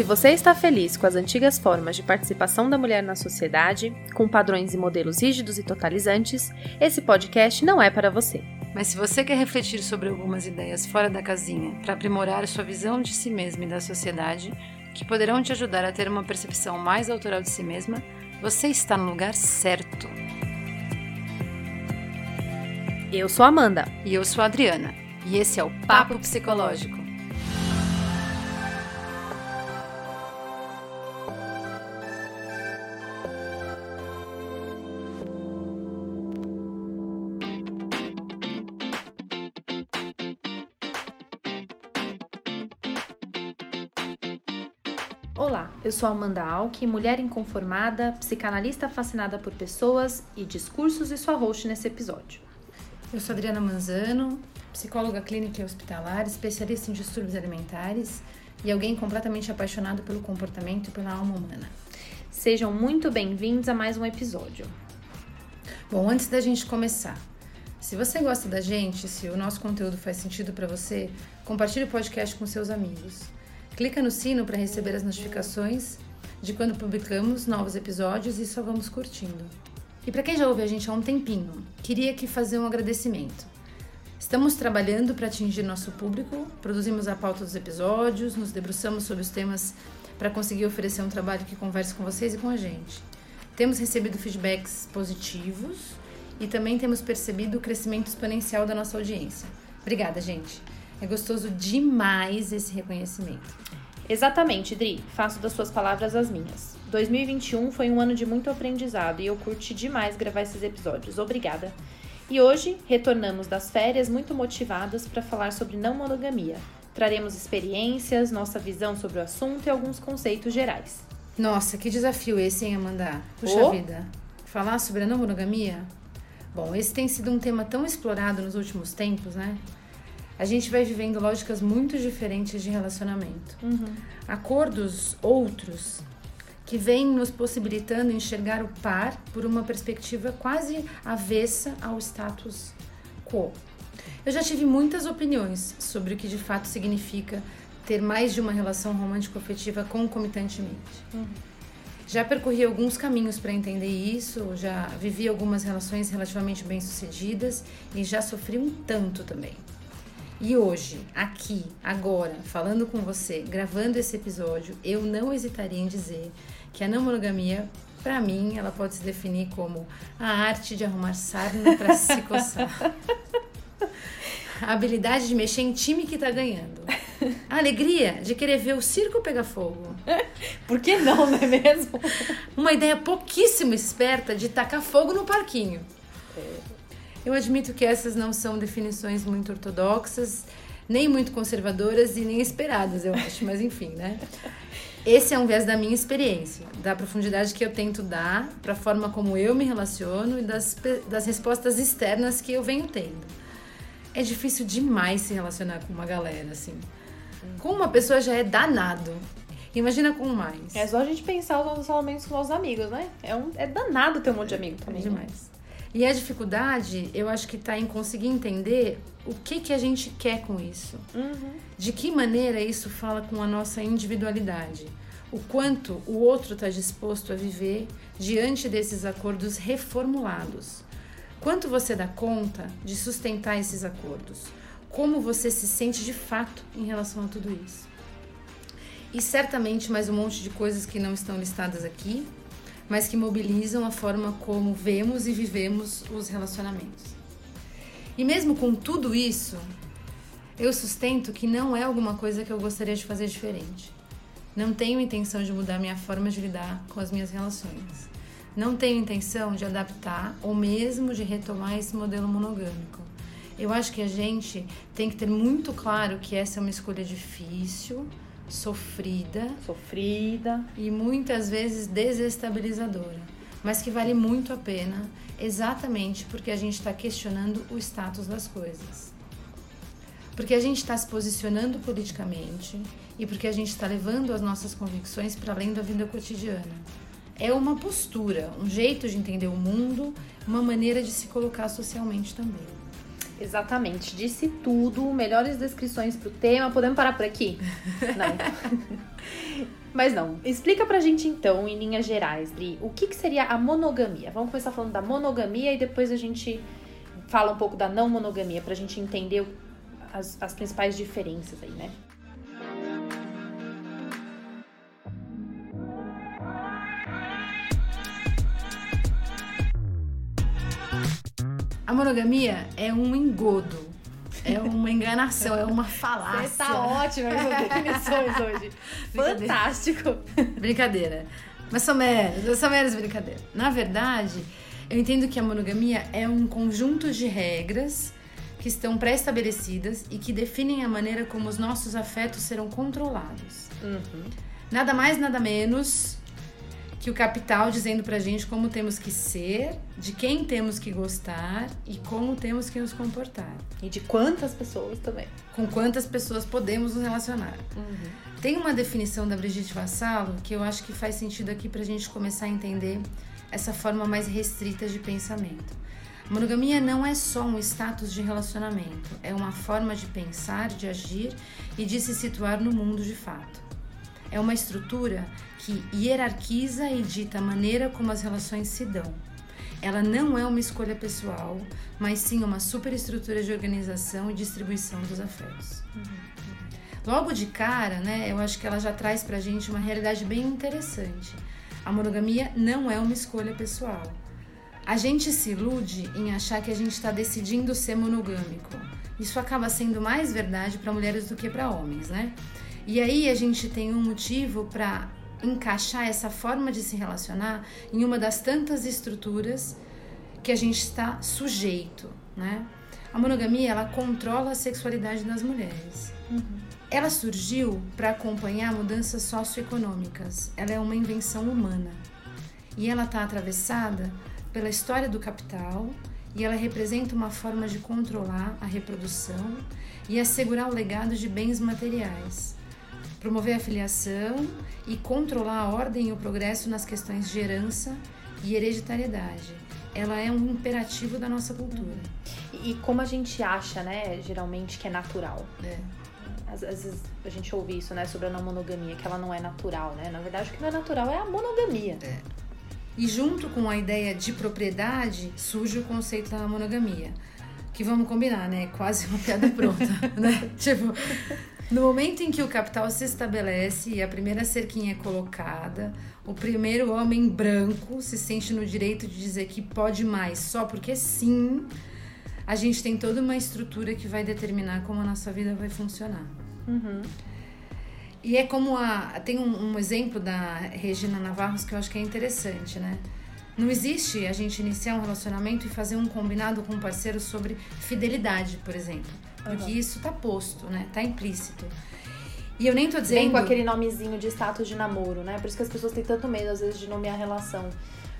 Se você está feliz com as antigas formas de participação da mulher na sociedade, com padrões e modelos rígidos e totalizantes, esse podcast não é para você. Mas se você quer refletir sobre algumas ideias fora da casinha para aprimorar sua visão de si mesma e da sociedade, que poderão te ajudar a ter uma percepção mais autoral de si mesma, você está no lugar certo. Eu sou Amanda. E eu sou Adriana. E esse é o Papo Psicológico. Eu sou Amanda Alck, mulher inconformada, psicanalista fascinada por pessoas e discursos e sua host nesse episódio. Eu sou Adriana Manzano, psicóloga clínica e hospitalar, especialista em distúrbios alimentares e alguém completamente apaixonado pelo comportamento e pela alma humana. Sejam muito bem-vindos a mais um episódio. Bom, antes da gente começar, se você gosta da gente, se o nosso conteúdo faz sentido para você, compartilhe o podcast com seus amigos. Clica no sino para receber as notificações de quando publicamos novos episódios e só vamos curtindo. E para quem já ouve a gente há um tempinho, queria aqui fazer um agradecimento. Estamos trabalhando para atingir nosso público, produzimos a pauta dos episódios, nos debruçamos sobre os temas para conseguir oferecer um trabalho que converse com vocês e com a gente. Temos recebido feedbacks positivos e também temos percebido o crescimento exponencial da nossa audiência. Obrigada, gente. É gostoso demais esse reconhecimento. Exatamente, Dri. Faço das suas palavras as minhas. 2021 foi um ano de muito aprendizado e eu curti demais gravar esses episódios. Obrigada. E hoje retornamos das férias muito motivadas para falar sobre não monogamia. Traremos experiências, nossa visão sobre o assunto e alguns conceitos gerais. Nossa, que desafio esse, hein, Amanda? Puxa oh. vida. Falar sobre a não monogamia? Bom, esse tem sido um tema tão explorado nos últimos tempos, né? A gente vai vivendo lógicas muito diferentes de relacionamento. Uhum. Acordos outros que vêm nos possibilitando enxergar o par por uma perspectiva quase avessa ao status quo. Eu já tive muitas opiniões sobre o que de fato significa ter mais de uma relação romântico-afetiva concomitantemente. Uhum. Já percorri alguns caminhos para entender isso, já vivi algumas relações relativamente bem-sucedidas e já sofri um tanto também. E hoje, aqui, agora, falando com você, gravando esse episódio, eu não hesitaria em dizer que a não monogamia, para mim, ela pode se definir como a arte de arrumar sarna para se coçar. A habilidade de mexer em time que tá ganhando. A alegria de querer ver o circo pegar fogo. Por que não, não é mesmo? Uma ideia pouquíssimo esperta de tacar fogo no parquinho. É. Eu admito que essas não são definições muito ortodoxas, nem muito conservadoras e nem esperadas, eu acho, mas enfim, né? Esse é um viés da minha experiência, da profundidade que eu tento dar para a forma como eu me relaciono e das, das respostas externas que eu venho tendo. É difícil demais se relacionar com uma galera, assim. Com uma pessoa já é danado. Imagina com mais. É só a gente pensar os nossos relacionamentos com nossos amigos, né? É, um, é danado ter um monte de amigo também. É demais. E a dificuldade, eu acho que está em conseguir entender o que, que a gente quer com isso. Uhum. De que maneira isso fala com a nossa individualidade. O quanto o outro está disposto a viver diante desses acordos reformulados. Quanto você dá conta de sustentar esses acordos. Como você se sente de fato em relação a tudo isso. E certamente mais um monte de coisas que não estão listadas aqui, mas que mobilizam a forma como vemos e vivemos os relacionamentos. E mesmo com tudo isso, eu sustento que não é alguma coisa que eu gostaria de fazer diferente. Não tenho intenção de mudar minha forma de lidar com as minhas relações. Não tenho intenção de adaptar ou mesmo de retomar esse modelo monogâmico. Eu acho que a gente tem que ter muito claro que essa é uma escolha difícil, sofrida, sofrida e muitas vezes desestabilizadora, mas que vale muito a pena, exatamente porque a gente está questionando o status das coisas. Porque a gente está se posicionando politicamente e porque a gente está levando as nossas convicções para além da vida cotidiana. É uma postura, um jeito de entender o mundo, uma maneira de se colocar socialmente também. Exatamente, disse tudo, melhores descrições para o tema. Podemos parar por aqui? Não. Mas não. Explica pra gente então, em linhas gerais, Dri, o que, que seria a monogamia? Vamos começar falando da monogamia e depois a gente fala um pouco da não monogamia, pra gente entender as, as principais diferenças aí, né? A monogamia é um engodo. É uma enganação, é uma falácia. Você tá ótima nas definições hoje. Fantástico. Brincadeira. Mas são meros, são meros brincadeira. Na verdade, eu entendo que a monogamia é um conjunto de regras que estão pré-estabelecidas e que definem a maneira como os nossos afetos serão controlados. Uhum. Nada mais, nada menos que o capital dizendo pra gente como temos que ser, de quem temos que gostar e como temos que nos comportar. E de quantas pessoas também. Com quantas pessoas podemos nos relacionar. Uhum. Tem uma definição da Brigitte Vassalo que eu acho que faz sentido aqui pra gente começar a entender essa forma mais restrita de pensamento. Monogamia não é só um status de relacionamento, é uma forma de pensar, de agir e de se situar no mundo de fato. É uma estrutura que hierarquiza e dita a maneira como as relações se dão. Ela não é uma escolha pessoal, mas sim uma superestrutura de organização e distribuição dos afetos. Logo de cara, né, eu acho que ela já traz pra gente uma realidade bem interessante. A monogamia não é uma escolha pessoal. A gente se ilude em achar que a gente está decidindo ser monogâmico. Isso acaba sendo mais verdade para mulheres do que para homens, né? E aí a gente tem um motivo para encaixar essa forma de se relacionar em uma das tantas estruturas que a gente está sujeito, né? A monogamia ela controla a sexualidade das mulheres. Uhum. Ela surgiu para acompanhar mudanças socioeconômicas. Ela é uma invenção humana e ela está atravessada pela história do capital e ela representa uma forma de controlar a reprodução e assegurar o legado de bens materiais promover a filiação e controlar a ordem e o progresso nas questões de herança e hereditariedade. Ela é um imperativo da nossa cultura. E, como a gente acha, né, geralmente que é natural. É. Às, às, vezes a gente ouve isso, né, sobre a não monogamia, que ela não é natural, né? Na verdade, o que não é natural é a monogamia. É. E junto com a ideia de propriedade surge o conceito da monogamia. Que vamos combinar, né? Quase uma piada pronta, né? Tipo, no momento em que o capital se estabelece e a primeira cerquinha é colocada, o primeiro homem branco se sente no direito de dizer que pode mais só porque sim, a gente tem toda uma estrutura que vai determinar como a nossa vida vai funcionar. Uhum. E é como a. Tem um, um exemplo da Regina Navarros que eu acho que é interessante, né? Não existe a gente iniciar um relacionamento e fazer um combinado com um parceiro sobre fidelidade, por exemplo. Porque uhum. isso tá posto, né? Tá implícito. E eu nem tô dizendo. Vem com aquele nomezinho de status de namoro, né? Por isso que as pessoas têm tanto medo, às vezes, de nomear relação.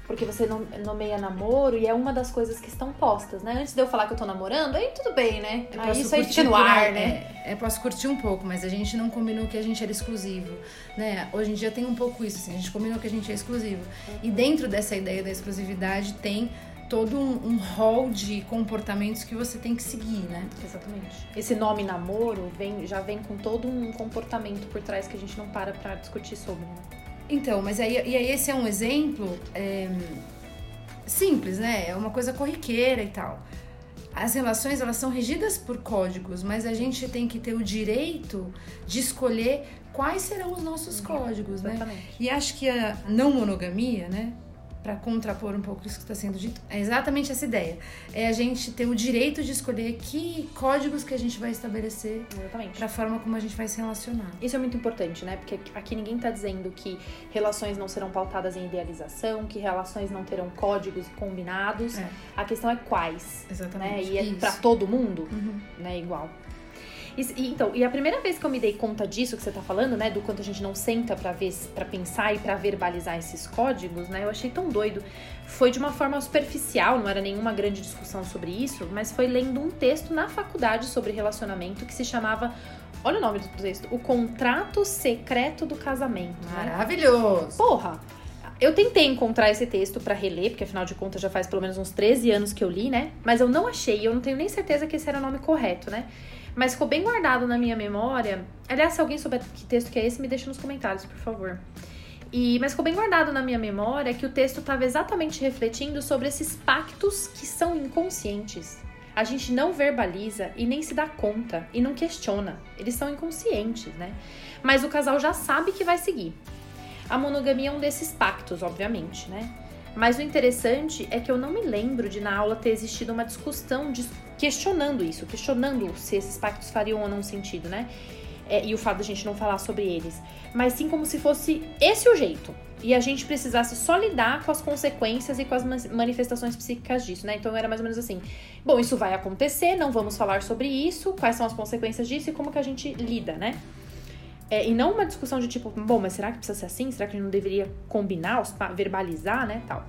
Porque você nomeia namoro e é uma das coisas que estão postas, né? Antes de eu falar que eu tô namorando, aí tudo bem, né? Aí isso aí fica no ar, né? É, é, posso curtir um pouco, mas a gente não combinou que a gente era exclusivo, né? Hoje em dia tem um pouco isso, assim, a gente combinou que a gente é exclusivo. Uhum. E dentro dessa ideia da exclusividade tem todo um, um hall de comportamentos que você tem que seguir, né? Exatamente. Esse nome namoro vem, já vem com todo um comportamento por trás que a gente não para pra discutir sobre, né? Então, mas aí, e aí esse é um exemplo é, simples, né? É uma coisa corriqueira e tal. As relações, elas são regidas por códigos, mas a gente tem que ter o direito de escolher quais serão os nossos uhum. códigos, né? Exatamente. né? E acho que a não monogamia, né? Para contrapor um pouco isso que está sendo dito, é exatamente essa ideia. É a gente ter o direito de escolher que códigos que a gente vai estabelecer para a forma como a gente vai se relacionar. Isso é muito importante, né? Porque aqui ninguém está dizendo que relações não serão pautadas em idealização, que relações não terão códigos combinados. É. A questão é quais. Exatamente. Né? E é para todo mundo, uhum. né? Igual. E, então, e a primeira vez que eu me dei conta disso que você tá falando, né, do quanto a gente não senta para ver, para pensar e para verbalizar esses códigos, né? Eu achei tão doido. Foi de uma forma superficial, não era nenhuma grande discussão sobre isso, mas foi lendo um texto na faculdade sobre relacionamento que se chamava Olha o nome do texto, O Contrato Secreto do Casamento. Né? Maravilhoso. Né? Porra, eu tentei encontrar esse texto para reler, porque afinal de contas já faz pelo menos uns 13 anos que eu li, né? Mas eu não achei, eu não tenho nem certeza que esse era o nome correto, né? Mas ficou bem guardado na minha memória. Aliás, se alguém souber que texto que é esse, me deixa nos comentários, por favor. E, mas ficou bem guardado na minha memória que o texto estava exatamente refletindo sobre esses pactos que são inconscientes. A gente não verbaliza e nem se dá conta e não questiona. Eles são inconscientes, né? Mas o casal já sabe que vai seguir. A monogamia é um desses pactos, obviamente, né? Mas o interessante é que eu não me lembro de na aula ter existido uma discussão questionando isso, questionando se esses pactos fariam ou não sentido, né? É, e o fato da gente não falar sobre eles. Mas sim como se fosse esse o jeito. E a gente precisasse só lidar com as consequências e com as manifestações psíquicas disso, né? Então era mais ou menos assim: bom, isso vai acontecer, não vamos falar sobre isso, quais são as consequências disso e como que a gente lida, né? É, e não uma discussão de tipo, bom, mas será que precisa ser assim? Será que a gente não deveria combinar, verbalizar, né, tal.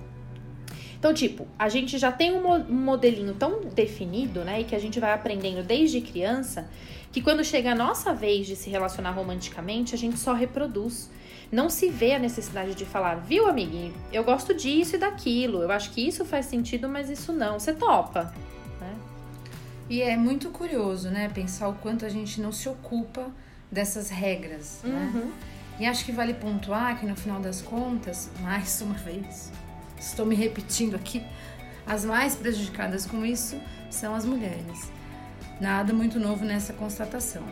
Então, tipo, a gente já tem um modelinho tão definido, né, e que a gente vai aprendendo desde criança, que quando chega a nossa vez de se relacionar romanticamente, a gente só reproduz. Não se vê a necessidade de falar, viu, amiguinho, eu gosto disso e daquilo, eu acho que isso faz sentido, mas isso não. Você topa, né? E é muito curioso, né, pensar o quanto a gente não se ocupa dessas regras, né? uhum. né? E acho que vale pontuar que no final das contas, mais uma vez, estou me repetindo aqui, as mais prejudicadas com isso são as mulheres. Nada muito novo nessa constatação.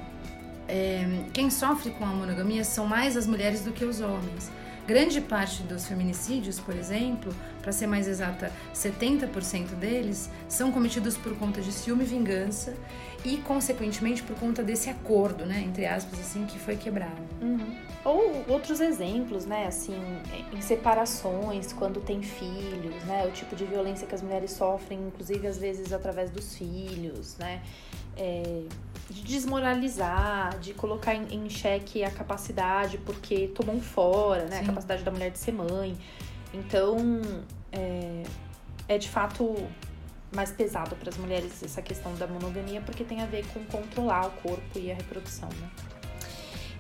É, quem sofre com a monogamia são mais as mulheres do que os homens. Grande parte dos feminicídios, por exemplo, para ser mais exata, 70% deles são cometidos por conta de ciúme e vingança e, consequentemente, por conta desse acordo, né, entre aspas, assim, que foi quebrado. Uhum. Ou outros exemplos, né, assim, em separações, quando tem filhos, né, o tipo de violência que as mulheres sofrem, inclusive às vezes através dos filhos, né, é, de desmoralizar, de colocar em, em xeque a capacidade, porque tomam fora, né? Sim. A capacidade da mulher de ser mãe. Então, é, é de fato mais pesado para as mulheres essa questão da monogamia, porque tem a ver com controlar o corpo e a reprodução, né?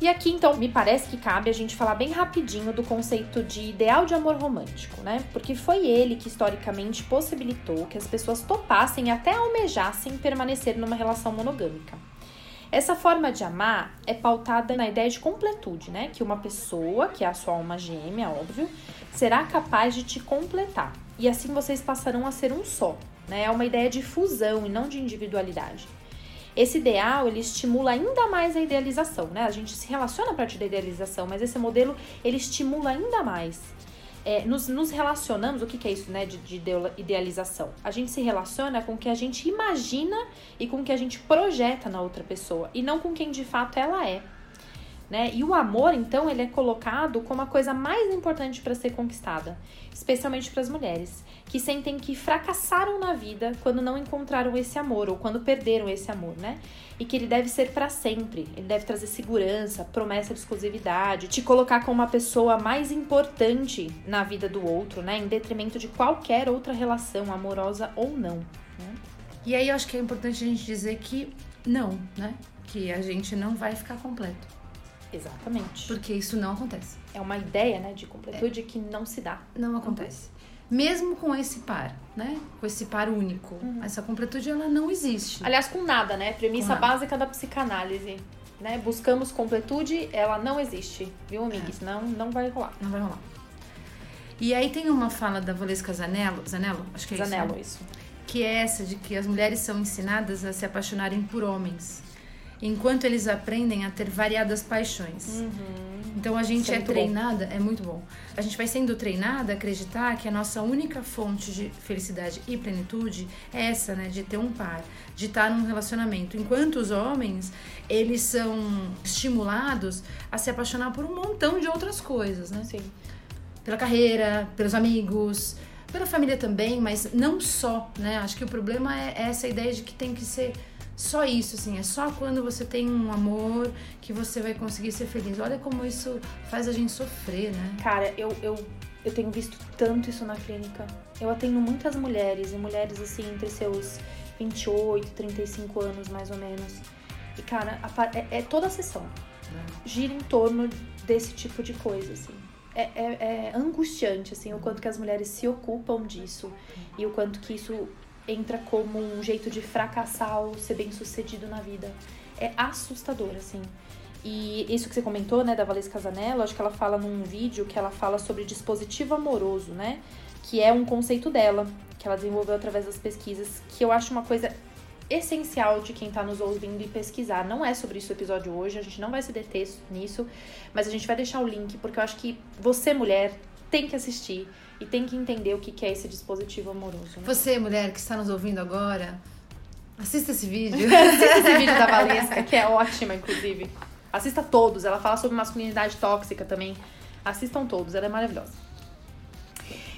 E aqui, então, me parece que cabe a gente falar bem rapidinho do conceito de ideal de amor romântico, né? Porque foi ele que historicamente possibilitou que as pessoas topassem e até almejassem permanecer numa relação monogâmica. Essa forma de amar é pautada na ideia de completude, né? Que uma pessoa, que é a sua alma gêmea, óbvio, será capaz de te completar. E assim vocês passarão a ser um só, né? É uma ideia de fusão e não de individualidade. Esse ideal, ele estimula ainda mais a idealização, né? A gente se relaciona a partir da idealização, mas esse modelo, ele estimula ainda mais é, nos, nos, relacionamos, o que, que é isso, né, de, de, idealização? A gente se relaciona com o que a gente imagina e com o que a gente projeta na outra pessoa, e não com quem de fato ela é. Né? E o amor, então, ele é colocado como a coisa mais importante para ser conquistada, especialmente para as mulheres, que sentem que fracassaram na vida quando não encontraram esse amor ou quando perderam esse amor, né? E que ele deve ser para sempre, ele deve trazer segurança, promessa de exclusividade, te colocar como uma pessoa mais importante na vida do outro, né? Em detrimento de qualquer outra relação, amorosa ou não. Né? E aí eu acho que é importante a gente dizer que não, né? Que a gente não vai ficar completo. Exatamente. Porque isso não acontece. É uma ideia, né, de completude é. que não se dá. Não acontece. Mesmo com esse par, né? Com esse par único. Uhum. Essa completude, ela não existe. Aliás, com nada, né? Premissa básica da psicanálise. Né? Buscamos completude, ela não existe. Viu, amigos? É. Não, não vai rolar. Não vai rolar. E aí tem uma fala da Valesca Zanello, Zanello, acho que é Zanello, isso. Né? isso. Que é essa de que as mulheres são ensinadas a se apaixonarem por homens enquanto eles aprendem a ter variadas paixões. Uhum. Então a gente é, é treinada, bom. é muito bom. A gente vai sendo treinada a acreditar que a nossa única fonte de felicidade e plenitude é essa, né, de ter um par, de estar num relacionamento. Enquanto os homens, eles são estimulados a se apaixonar por um montão de outras coisas, né? Sim. Pela carreira, pelos amigos, pela família também, mas não só, né? Acho que o problema é essa ideia de que tem que ser só isso, assim, é só quando você tem um amor que você vai conseguir ser feliz. Olha como isso faz a gente sofrer, né? Cara, eu, eu, eu tenho visto tanto isso na clínica. Eu atendo muitas mulheres, e mulheres assim, entre seus 28 e 35 anos, mais ou menos. E, cara, é, é toda a sessão. É. Gira em torno desse tipo de coisa, assim. é, é, é, angustiante, assim, o quanto que as mulheres se ocupam disso e o quanto que isso entra como um jeito de fracassar ou ser bem sucedido na vida. É assustador, assim. E isso que você comentou, né, da Valesca Casanello, acho que ela fala num vídeo que ela fala sobre dispositivo amoroso, né? Que é um conceito dela, que ela desenvolveu através das pesquisas, que eu acho uma coisa essencial de quem está nos ouvindo e pesquisar. Não é sobre isso o episódio hoje, a gente não vai se deter nisso, mas a gente vai deixar o link, porque eu acho que você, mulher, tem que assistir e tem que entender o que é esse dispositivo amoroso. Né? Você, mulher, que está nos ouvindo agora, assista esse vídeo. assista esse vídeo da Valesca, que é ótima, inclusive. Assista todos, ela fala sobre masculinidade tóxica também. Assistam todos, ela é maravilhosa.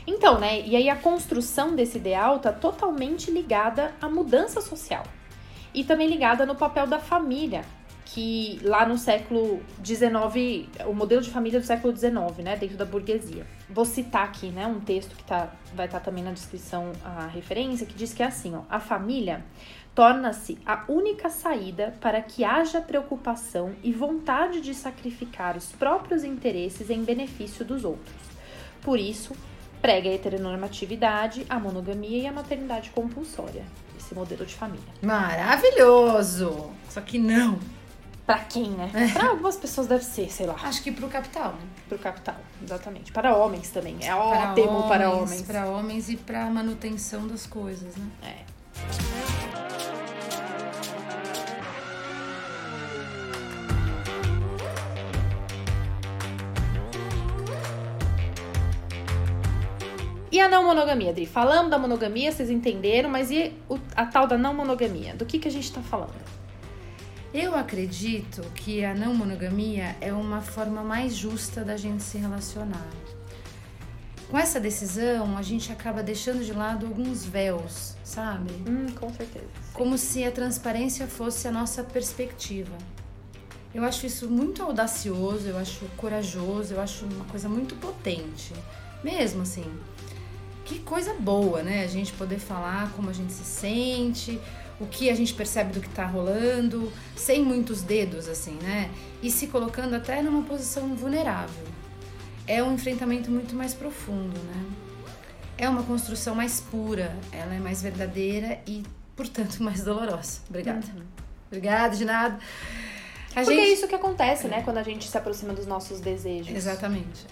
Então, né? E aí a construção desse ideal tá totalmente ligada à mudança social. E também ligada no papel da família, que lá no século XIX, o modelo de família do século XIX, né, dentro da burguesia. Vou citar aqui, né, um texto que tá, vai estar tá também na descrição a referência, que diz que é assim, ó, a família torna-se a única saída para que haja preocupação e vontade de sacrificar os próprios interesses em benefício dos outros. Por isso, prega a heteronormatividade, a monogamia e a maternidade compulsória. Esse modelo de família. Maravilhoso! Só que não. Pra quem, né? É. Pra algumas pessoas deve ser, sei lá. Acho que pro capital, né? Pro capital, exatamente. Para homens também. É ótimo para homens. Para homens e para manutenção das coisas, né? É. E a não monogamia, Adri? Falamos da monogamia, vocês entenderam, mas e a tal da não monogamia? Do que, que a gente está falando? Eu acredito que a não monogamia é uma forma mais justa da gente se relacionar. Com essa decisão, a gente acaba deixando de lado alguns véus, sabe? Hum, com certeza. Como se a transparência fosse a nossa perspectiva. Eu acho isso muito audacioso, eu acho corajoso, eu acho uma coisa muito potente. Mesmo assim que coisa boa, né? A gente poder falar como a gente se sente, o que a gente percebe do que tá rolando, sem muitos dedos, assim, né? E se colocando até numa posição vulnerável. É um enfrentamento muito mais profundo, né? É uma construção mais pura, ela é mais verdadeira e, portanto, mais dolorosa. Obrigada. Uhum. Obrigada, de nada. A Porque gente... é isso que acontece, né? Quando a gente se aproxima dos nossos desejos. Exatamente.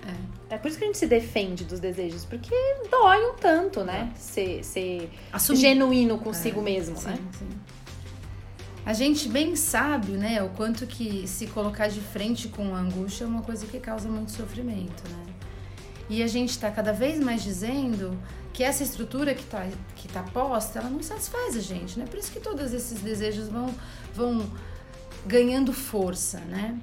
É. é por isso que a gente se defende dos desejos. Porque dói um tanto, né? É. Ser, ser genuíno consigo é. mesmo, sim, né? Sim. A gente bem sabe, né? O quanto que se colocar de frente com a angústia é uma coisa que causa muito sofrimento, né? E a gente está cada vez mais dizendo que essa estrutura que está que tá posta, ela não satisfaz a gente, né? Por isso que todos esses desejos vão, vão ganhando força, né?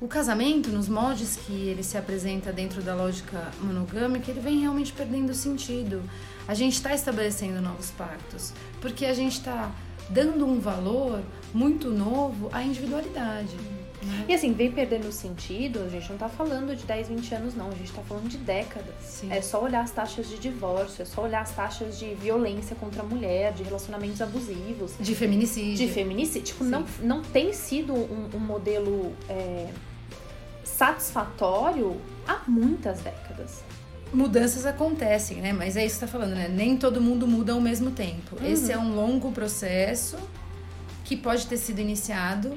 O casamento, nos moldes que ele se apresenta dentro da lógica monogâmica, ele vem realmente perdendo sentido. A gente está estabelecendo novos pactos, porque a gente está dando um valor muito novo à individualidade. Né? E assim, vem perdendo sentido, a gente não tá falando de 10, 20 anos, não, a gente tá falando de décadas. Sim. É só olhar as taxas de divórcio, é só olhar as taxas de violência contra a mulher, de relacionamentos abusivos. De feminicídio. De feminicídio. Tipo, não, não tem sido um, um modelo é, satisfatório há muitas décadas mudanças acontecem, né? Mas é isso que você tá falando, né? Nem todo mundo muda ao mesmo tempo. Uhum. Esse é um longo processo que pode ter sido iniciado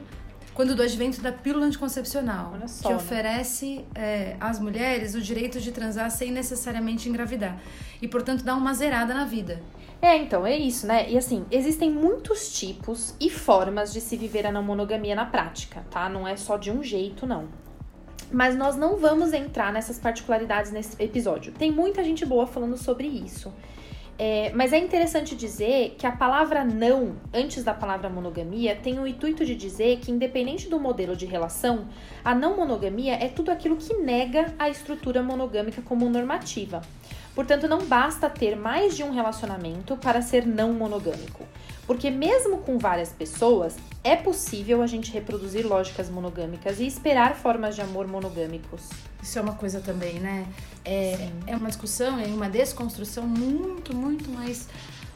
quando do advento da pílula anticoncepcional, só, que né? oferece é, às mulheres o direito de transar sem necessariamente engravidar e, portanto, dá uma zerada na vida. É, então, é isso, né? E assim, existem muitos tipos e formas de se viver a não monogamia na prática, tá? Não é só de um jeito, não. Mas nós não vamos entrar nessas particularidades nesse episódio. Tem muita gente boa falando sobre isso. É, mas é interessante dizer que a palavra não, antes da palavra monogamia, tem o intuito de dizer que, independente do modelo de relação, a não monogamia é tudo aquilo que nega a estrutura monogâmica como normativa. Portanto, não basta ter mais de um relacionamento para ser não monogâmico. Porque, mesmo com várias pessoas, é possível a gente reproduzir lógicas monogâmicas e esperar formas de amor monogâmicos. Isso é uma coisa também, né? É, é uma discussão, é uma desconstrução muito, muito mais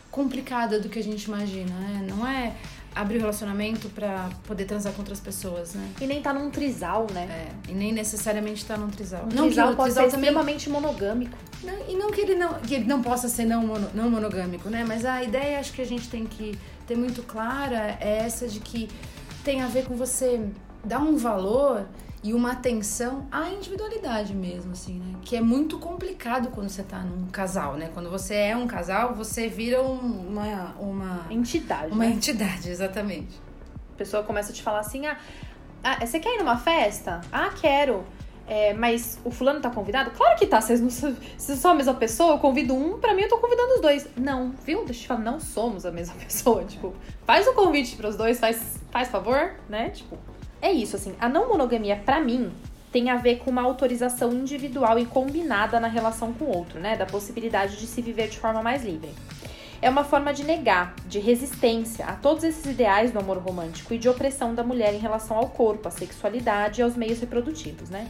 complicada do que a gente imagina, né? Não é abrir o relacionamento pra poder transar com outras pessoas, né? E nem tá num trisal, né? É, e nem necessariamente tá num trisal. Um não trisal que pode trisal ser também extremamente monogâmico. Não, e não que ele não, que ele não possa ser não, mono- não monogâmico, né? Mas a ideia acho que a gente tem que ter muito clara é essa de que tem a ver com você dar um valor e uma atenção à individualidade mesmo, assim, né? Que é muito complicado quando você tá num casal, né? Quando você é um casal, você vira um- uma, uma, Entidade, uma né? entidade, exatamente. A pessoa começa a te falar assim, ah, ah, você quer ir numa festa? Ah, quero. É, mas o fulano tá convidado? Claro que tá. Vocês não são, vocês são a mesma pessoa, eu convido um, pra mim eu tô convidando os dois. Não, viu? Deixa eu te falar, não somos a mesma pessoa. Tipo, faz o convite pros dois, faz, faz favor, né? Tipo, é isso, assim. A não monogamia, pra mim, tem a ver com uma autorização individual e combinada na relação com o outro, né? Da possibilidade de se viver de forma mais livre. É uma forma de negar, de resistência a todos esses ideais do amor romântico e de opressão da mulher em relação ao corpo, à sexualidade e aos meios reprodutivos, né?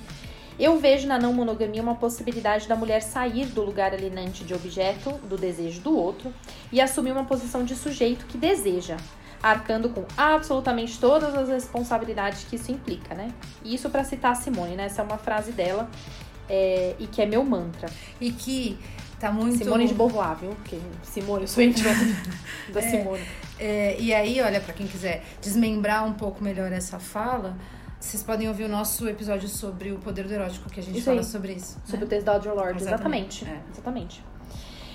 Eu vejo na não monogamia uma possibilidade da mulher sair do lugar alienante de objeto, do desejo do outro, e assumir uma posição de sujeito que deseja, arcando com absolutamente todas as responsabilidades que isso implica, né? E isso para citar a Simone, né? Essa é uma frase dela é, e que é meu mantra. E que tá muito... Simone de Beauvoir, viu? Porque Simone, eu sou íntima da Simone. É, e aí, olha, pra quem quiser desmembrar um pouco melhor essa fala, vocês podem ouvir o nosso episódio sobre o poder do erótico, que a gente Isso fala aí. sobre isso. Sobre né? o texto da Audre Lorde, Exatamente, exatamente. é. Exatamente.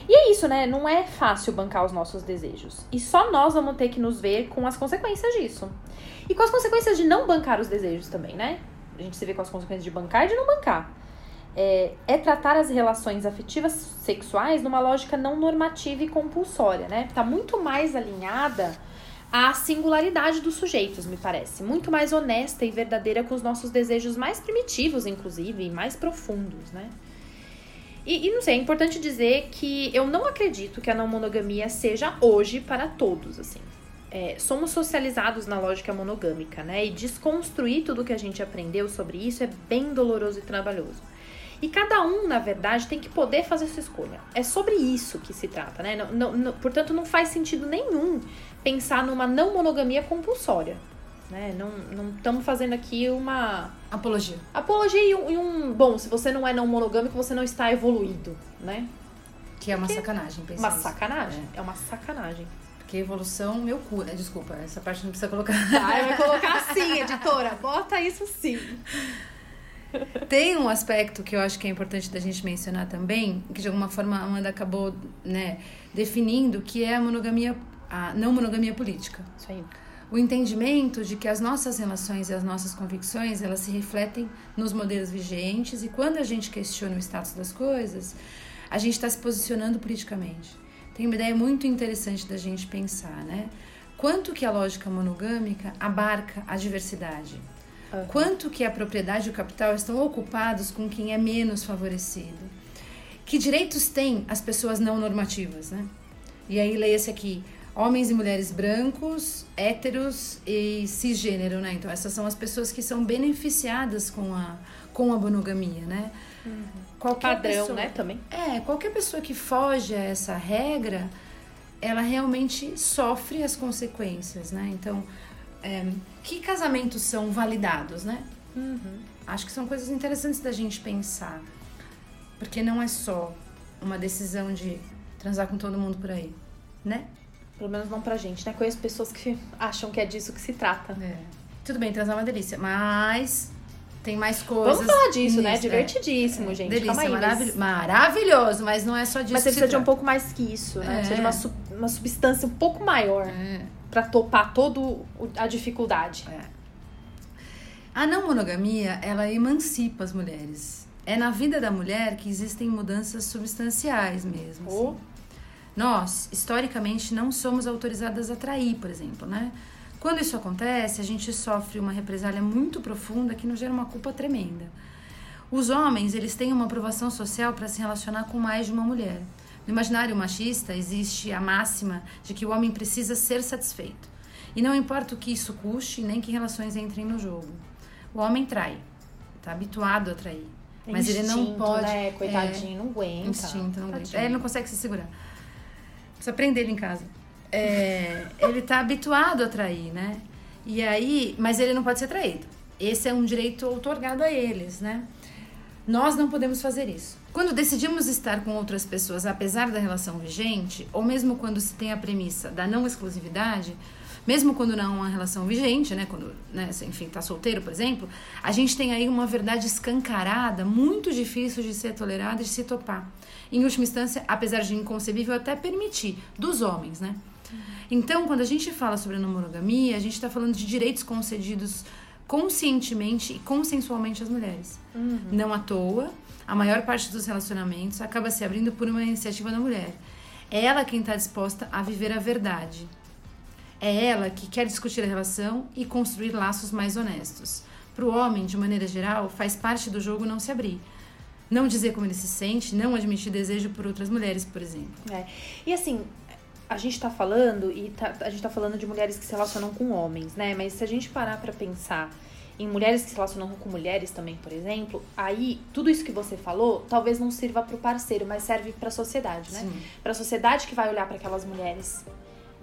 E é isso, né? Não é fácil bancar os nossos desejos. E só nós vamos ter que nos ver com as consequências disso. E com as consequências de não bancar os desejos também, né? A gente se vê com as consequências de bancar e de não bancar. É, é tratar as relações afetivas sexuais numa lógica não normativa e compulsória, né? Tá muito mais alinhada à singularidade dos sujeitos, me parece. Muito mais honesta e verdadeira com os nossos desejos mais primitivos, inclusive, e mais profundos, né? E, e não sei, é importante dizer que eu não acredito que a não monogamia seja hoje para todos, assim. É, somos socializados na lógica monogâmica, né? E desconstruir tudo que a gente aprendeu sobre isso é bem doloroso e trabalhoso. E cada um, na verdade, tem que poder fazer sua escolha. É sobre isso que se trata, né? Não, não- não- portanto, não faz sentido nenhum pensar numa não monogamia compulsória. Né? Não não estamos fazendo aqui uma Apologia. apologia e um, e um- Bom, se você não é não monogâmico, você não está evoluído, né? Que é uma sacanagem, pensar Uma sacanagem. É uma sacanagem. Porque evolução, meu cu, né? Desculpa, essa parte não precisa colocar. Ah, vai colocar assim, editora. Bota isso sim. Tem um aspecto que eu acho que é importante da gente mencionar também, que de alguma forma a Amanda acabou né, definindo, que é a monogamia, a não monogamia política. Isso aí. O entendimento de que as nossas relações e as nossas convicções, elas se refletem nos modelos vigentes e quando a gente questiona o status das coisas, a gente está se posicionando politicamente. Tem uma ideia muito interessante da gente pensar, né? Quanto que a lógica monogâmica abarca a diversidade? Aham. Quanto que a propriedade e o capital estão ocupados com quem é menos favorecido? Que direitos têm as pessoas não normativas, né? E aí leia-se aqui, homens e mulheres brancos, héteros e cisgênero, né? Então essas são as pessoas que são beneficiadas com a, com a monogamia, né? Qualquer Padrão, pessoa- né, também. é, qualquer pessoa que foge a essa regra, ela realmente sofre as consequências, né? Então, é, que casamentos são validados, né? Acho que são coisas interessantes da gente pensar. Porque não é só uma decisão de transar com todo mundo por aí, né? Pelo menos não pra gente, né? Conheço pessoas que acham que é disso que se trata. É. Tudo bem, transar é uma delícia, mas tem mais coisas. Vamos falar disso, né? nisso, é. Divertidíssimo, gente. Delícia, Calma aí, mas- maravil- maravilhoso, mas não é só disso Mas você precisa de um pouco mais que isso, né? É. Precisa de uma, sub- uma substância um pouco maior É. pra topar toda a dificuldade. A não monogamia, ela emancipa as mulheres. É na vida da mulher que existem mudanças substanciais mesmo. assim. Nós, historicamente, não somos autorizadas a trair, por exemplo, né? Quando isso acontece, a gente sofre uma represália muito profunda que nos gera uma culpa tremenda. Os homens, eles têm uma aprovação social para se relacionar com mais de uma mulher. No imaginário machista, existe a máxima de que o homem precisa ser satisfeito. E não importa o que isso custe, nem que relações entrem no jogo. O homem trai, está habituado a trair. Mas ele não Instinto, pode. Né? Coitadinho, não É, aguenta. instinto, não aguenta. É, ele não consegue se segurar. Precisa prender ele em casa. é, ele tá habituado a trair, né? E aí, mas ele não pode ser traído. Esse é um direito otorgado a eles, né? Nós não podemos fazer isso. Quando decidimos estar com outras pessoas, apesar da relação vigente, ou mesmo quando se tem a premissa da não exclusividade, mesmo quando não é uma relação vigente, né, quando, né, enfim, tá solteiro, por exemplo, a gente tem aí uma verdade escancarada, muito difícil de ser tolerada e de se topar. Em última instância, apesar de inconcebível até permitir, dos homens, né? Então, quando a gente fala sobre a não monogamia, a gente está falando de direitos concedidos conscientemente e consensualmente às mulheres. Uhum. Não à toa, a maior parte dos relacionamentos acaba se abrindo por uma iniciativa da mulher. É ela quem está disposta a viver a verdade. É ela que quer discutir a relação e construir laços mais honestos. Para o homem, de maneira geral, faz parte do jogo não se abrir. Não dizer como ele se sente, não admitir desejo por outras mulheres, por exemplo. É. E assim, a gente tá falando, e tá, a gente tá falando de mulheres que se relacionam com homens, né? Mas se a gente parar para pensar em mulheres que se relacionam com mulheres também, por exemplo, aí tudo isso que você falou talvez não sirva pro parceiro, mas serve pra sociedade, né? Pra sociedade que vai olhar para aquelas mulheres.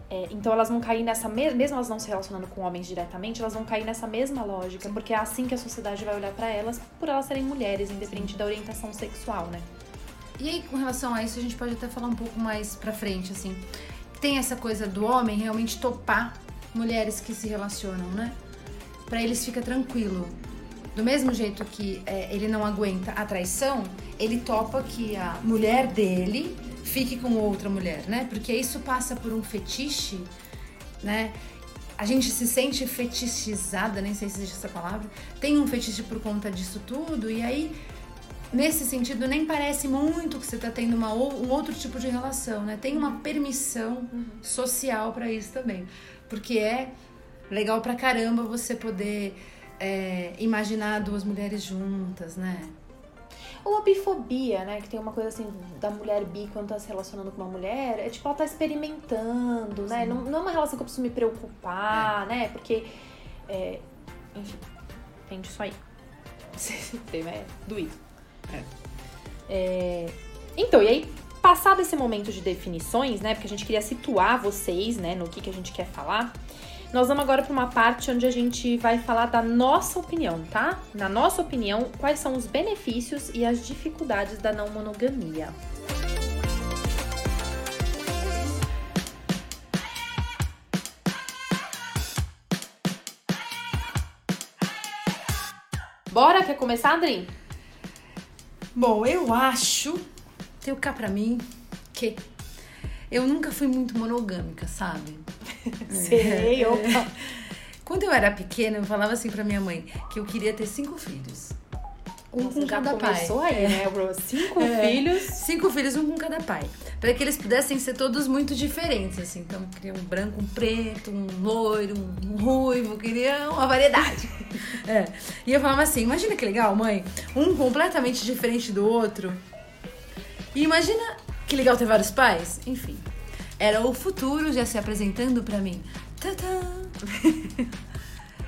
É, então elas vão cair nessa mesma, mesmo elas não se relacionando com homens diretamente, elas vão cair nessa mesma lógica, porque é assim que a sociedade vai olhar para elas, por elas serem mulheres, independente Sim. da orientação sexual, né? E aí, com relação a isso, a gente pode até falar um pouco mais pra frente, assim tem essa coisa do homem realmente topar mulheres que se relacionam, né? Para eles fica tranquilo. Do mesmo jeito que é, ele não aguenta a traição, ele topa que a mulher dele fique com outra mulher, né? Porque isso passa por um fetiche, né? A gente se sente fetichizada, nem sei se existe essa palavra. Tem um fetiche por conta disso tudo, e aí nesse sentido, nem parece muito que você está tendo uma, um outro tipo de relação, né? Tem uma permissão uhum. social para isso também. Porque é legal pra caramba você poder é, imaginar duas mulheres juntas, né? Ou a bifobia, né? Que tem uma coisa assim da mulher bi quando tá se relacionando com uma mulher. É tipo, ela tá experimentando, né? Não, não, é uma relação que eu preciso me preocupar, é. né? Porque. É, enfim, entende isso aí. Esse tema é doído. É. É... Então, e aí, passado esse momento de definições, né? Porque a gente queria situar vocês, né, no que, que a gente quer falar. Nós vamos agora para uma parte onde a gente vai falar da nossa opinião, tá? Na nossa opinião, quais são os benefícios e as dificuldades da não monogamia. Bora? Quer começar, Andrin? Bom, eu acho, tenho cá pra mim, que eu nunca fui muito monogâmica, sabe? Sei, é, opa. Quando eu era pequena, eu falava assim pra minha mãe que eu queria ter cinco filhos. Um Nossa, com cada pai. começou aí, né, bro? Cinco é. filhos. Cinco filhos, um com cada pai. Para que eles pudessem ser todos muito diferentes, assim. Então, eu queria um branco, um preto, um loiro, um ruivo, queria uma variedade. é. E eu falava assim, imagina que legal, mãe. Um completamente diferente do outro. E imagina que legal ter vários pais. Enfim, era o futuro já se apresentando para mim. Tadã!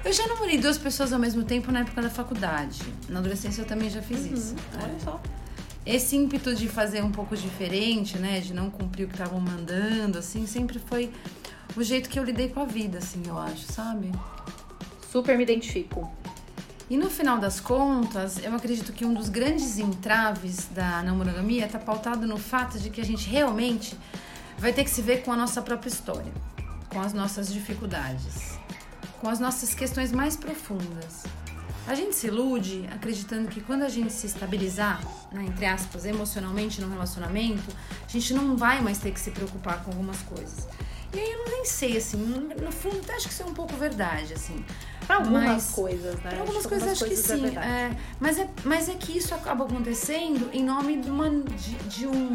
Eu já namorei duas pessoas ao mesmo tempo na época da faculdade. Na adolescência eu também já fiz uhum, isso. Olha é. só. Esse ímpeto de fazer um pouco diferente, né? De não cumprir o que estavam mandando, assim, sempre foi o jeito que eu lidei com a vida, assim, eu acho, sabe? Super me identifico. E no final das contas, eu acredito que um dos grandes entraves da não monogamia está pautado no fato de que a gente realmente vai ter que se ver com a nossa própria história, com as nossas dificuldades com as nossas questões mais profundas. A gente se ilude acreditando que quando a gente se estabilizar, né, entre aspas, emocionalmente no relacionamento, a gente não vai mais ter que se preocupar com algumas coisas. E aí eu nem sei, assim, no fundo até acho que isso é um pouco verdade, assim. Pra algumas mas, coisas, né? Pra algumas acho coisas acho que é sim. É é, mas, é, mas é que isso acaba acontecendo em nome de, uma, de, de um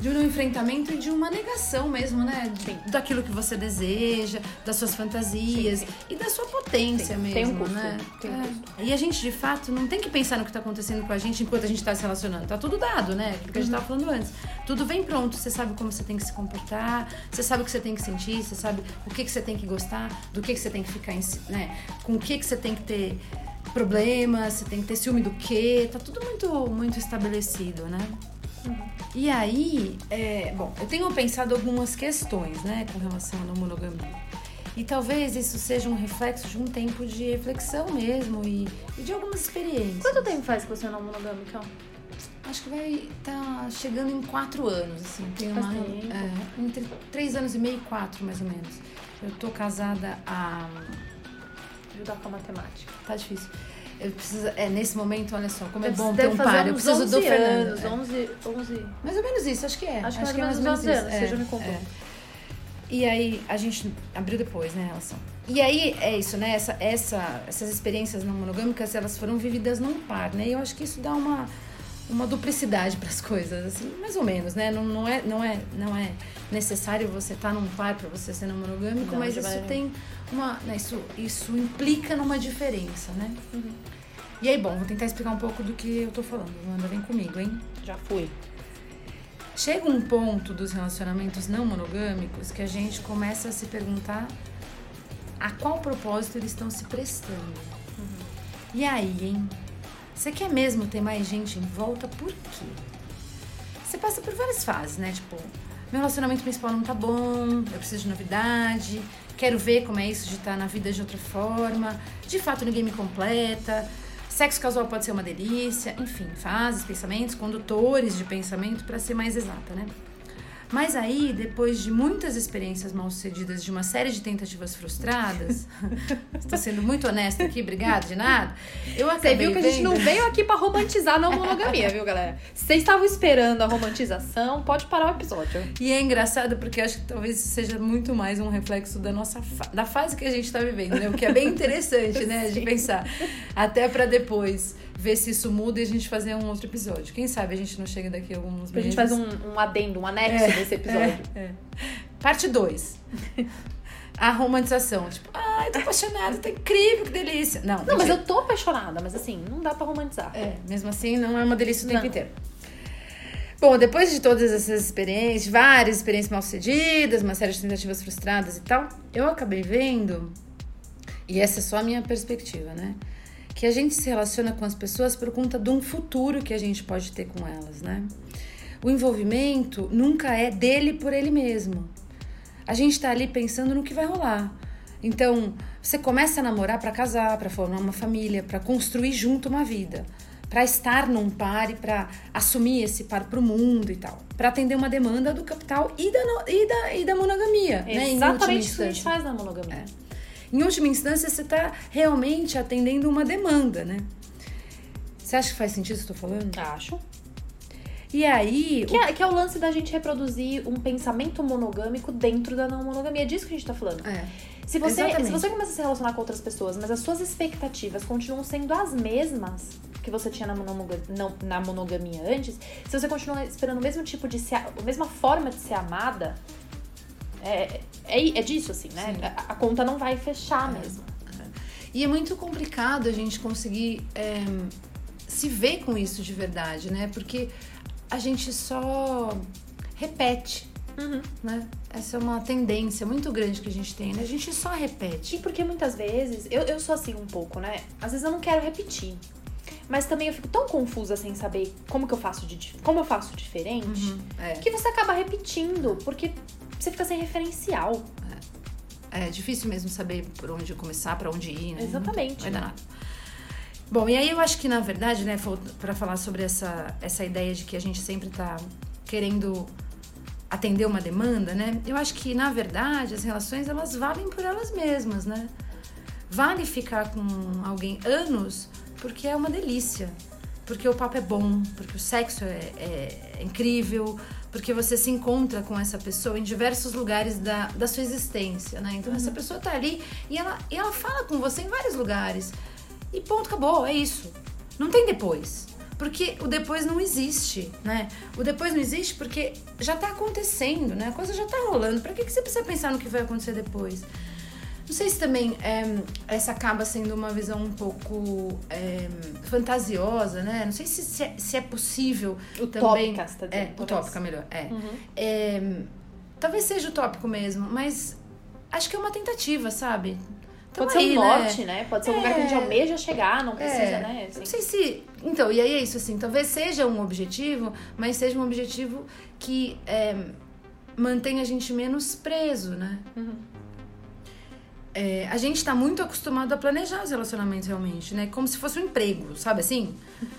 de um enfrentamento e de uma negação mesmo, né? Sim. Daquilo que você deseja, das suas fantasias sim, sim. e da sua potência mesmo, tem um custo, né? Tem um é. custo. E a gente, de fato, não tem que pensar no que está acontecendo com a gente enquanto a gente está se relacionando. Tá tudo dado, né? Porque a gente estava falando antes. Tudo vem pronto. Você sabe como você tem que se comportar, você sabe o que você tem que sentir, você sabe o que, que você tem que gostar, do que, que você tem que ficar, em, né? Com o que, que você tem que ter problemas, você tem que ter ciúme do quê. Tá tudo muito, muito estabelecido, né? Uhum. E aí, é, bom, eu tenho pensado algumas questões, né, com relação à não monogamia. E talvez isso seja um reflexo de um tempo de reflexão mesmo e, e de algumas experiências. Quanto tempo faz que você é não monogâmica? Acho que vai estar tá chegando em quatro anos, assim. Tem uma, é, entre três anos e meio e quatro, mais ou menos. Eu tô casada há... Ajudar com a matemática. Tá difícil. Eu preciso, é, nesse momento, olha só, como é bom ter um par. Eu preciso do Fernando. Anos, é. 11, 11... Mais ou menos isso, acho que é. Acho, acho que é mais ou menos 11 anos, é, você já me contou. É. E aí, a gente abriu depois, né, a relação. E aí, é isso, né, essa, essa, essas experiências não monogâmicas, elas foram vividas num par, né, e eu acho que isso dá uma, uma duplicidade para as coisas, assim, mais ou menos, né, não, não, é, não, é, não é necessário você estar tá num par para você ser não monogâmico, não, mas isso tem uma, né, isso, isso implica numa diferença, né. Uhum. E aí, bom, vou tentar explicar um pouco do que eu tô falando, Amanda, vem comigo, hein. Já fui. Chega um ponto dos relacionamentos não monogâmicos que a gente começa a se perguntar a qual propósito eles estão se prestando. Uhum. E aí, hein? Você quer mesmo ter mais gente em volta? Por quê? Você passa por várias fases, né? Tipo, meu relacionamento principal não tá bom, eu preciso de novidade, quero ver como é isso de estar na vida de outra forma, de fato ninguém me completa, Sexo casual pode ser uma delícia, enfim, fases, pensamentos, condutores de pensamento, para ser mais exata, né? Mas aí, depois de muitas experiências mal sucedidas, de uma série de tentativas frustradas, estou sendo muito honesta aqui, obrigada, de nada. Eu Você viu que a gente não veio aqui para romantizar a monogamia, viu, galera? Vocês estavam esperando a romantização, pode parar o episódio. E é engraçado porque acho que talvez seja muito mais um reflexo da nossa fa da fase que a gente está vivendo, né? O que é bem interessante, né, de pensar. Até para depois ver se isso muda e a gente fazer um outro episódio. Quem sabe a gente não chega daqui a alguns meses. A gente faz um, um adendo, um anexo é, desse episódio. É, é. Parte 2. a romantização. Tipo, ai, tô apaixonada, tá incrível, que delícia. Não, não mas eu tô apaixonada, mas assim, não dá pra romantizar. É, mesmo assim, não é uma delícia o tempo não. inteiro. Bom, depois de todas essas experiências, várias experiências mal sucedidas, uma série de tentativas frustradas e tal, eu acabei vendo, e essa é só a minha perspectiva, né? Que a gente se relaciona com as pessoas por conta de um futuro que a gente pode ter com elas, né? O envolvimento nunca é dele por ele mesmo. A gente está ali pensando no que vai rolar. Então, você começa a namorar para casar, para formar uma família, para construir junto uma vida, para estar num par e para assumir esse par para o mundo e tal, para atender uma demanda do capital e da, e da, e da monogamia. É né, exatamente o que a gente faz na monogamia. É. Em última instância, você está realmente atendendo uma demanda, né? Você acha que faz sentido o que eu estou falando? Acho. E aí. Que. É, que, é, o lance da gente reproduzir um pensamento monogâmico dentro da não monogamia. É disso que a gente tá falando. É. Se você, se você começa a se relacionar com outras pessoas, mas as suas expectativas continuam sendo as mesmas que você tinha na, monogamia, na monogamia antes, se você continua esperando o mesmo tipo de ser, a mesma forma de ser amada, é, é, é disso, assim, né? A, a, conta não vai fechar é. mesmo. E é muito complicado a gente conseguir é, se ver com isso de verdade, né? Porque a gente só repete. Uhum. Né? Essa é uma tendência muito grande que a gente tem, né? A gente só repete. E porque muitas vezes, eu, eu sou assim um pouco, né? Às vezes eu não quero repetir. Mas também eu fico tão confusa sem saber como que eu faço de como eu faço diferente, uhum, é. que você acaba repetindo, porque você fica sem referencial. É, é difícil mesmo saber por onde começar, para onde ir, né? Exatamente. Não vai dar nada. Bom, e aí eu acho que na verdade, né, para falar sobre essa, essa ideia de que a gente sempre tá querendo atender uma demanda, né? Eu acho que na verdade as relações elas valem por elas mesmas, né? Vale ficar com alguém anos porque é uma delícia, porque o papo é bom, porque o sexo é, é, é incrível, porque você se encontra com essa pessoa em diversos lugares da, da sua existência, né? Então uhum. essa pessoa tá ali e ela, e ela fala com você em vários lugares. E ponto, acabou, é isso. Não tem depois. Porque o depois não existe, né? O depois não existe porque já tá acontecendo, né? A coisa já tá rolando. Pra que, que você precisa pensar no que vai acontecer depois? Não sei se também é, essa acaba sendo uma visão um pouco é, fantasiosa, né? Não sei se, se, é, se é possível utópica, também. Você tá dizendo, é, utópica melhor. É. Uhum. é. Talvez seja utópico mesmo, mas acho que é uma tentativa, sabe? Pode ser um norte, né? Pode ser um lugar que a gente É. almeja chegar, não precisa, É, né? Assim. Não sei se. Então, e aí é isso, assim, talvez seja um objetivo, mas seja um objetivo que é, mantenha a gente menos preso, né? Uhum. É, a gente tá muito acostumado a planejar os relacionamentos realmente, né? Como se fosse um emprego, sabe assim?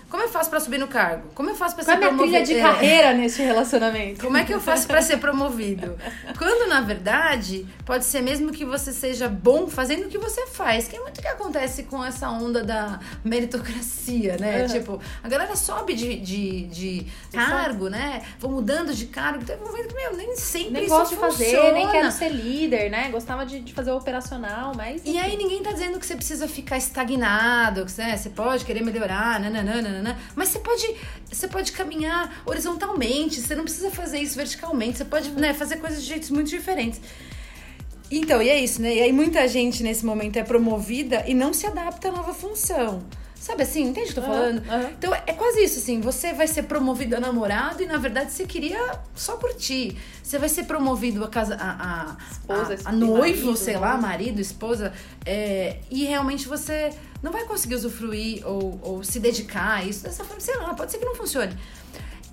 Como eu faço pra subir no cargo? Como eu faço pra Qual é a ser minha trilha promovido? de É. carreira nesse relacionamento? Como é que eu faço pra ser promovido? Quando, na verdade, pode ser mesmo que você seja bom fazendo o que você faz, que é muito o que acontece com essa onda da meritocracia, né? Uhum. Tipo, a galera sobe de, de, de cargo, né? Vão mudando de cargo. Que, meu, nem sempre Nem isso gosto de fazer, nem quero ser líder, né? Gostava de, de fazer o operacional, mas. E aí ninguém tá dizendo que você precisa ficar estagnado, que né, você pode querer melhorar, nananana, mas você pode, você pode caminhar horizontalmente, você não precisa fazer isso verticalmente, você pode né, fazer coisas de jeitos muito diferentes. Então, e é isso, né? E aí muita gente nesse momento é promovida e não se adapta à nova função. Sabe assim, entende o que eu tô falando? aham. Então é quase isso, assim, você vai ser promovido a namorado e na verdade você queria só curtir. Você vai ser promovido a casa. A, a, Esposa, a, a marido, noivo, sei lá, né? marido, esposa. é, e realmente você não vai conseguir usufruir ou, ou se dedicar a isso dessa forma, sei lá, pode ser que não funcione.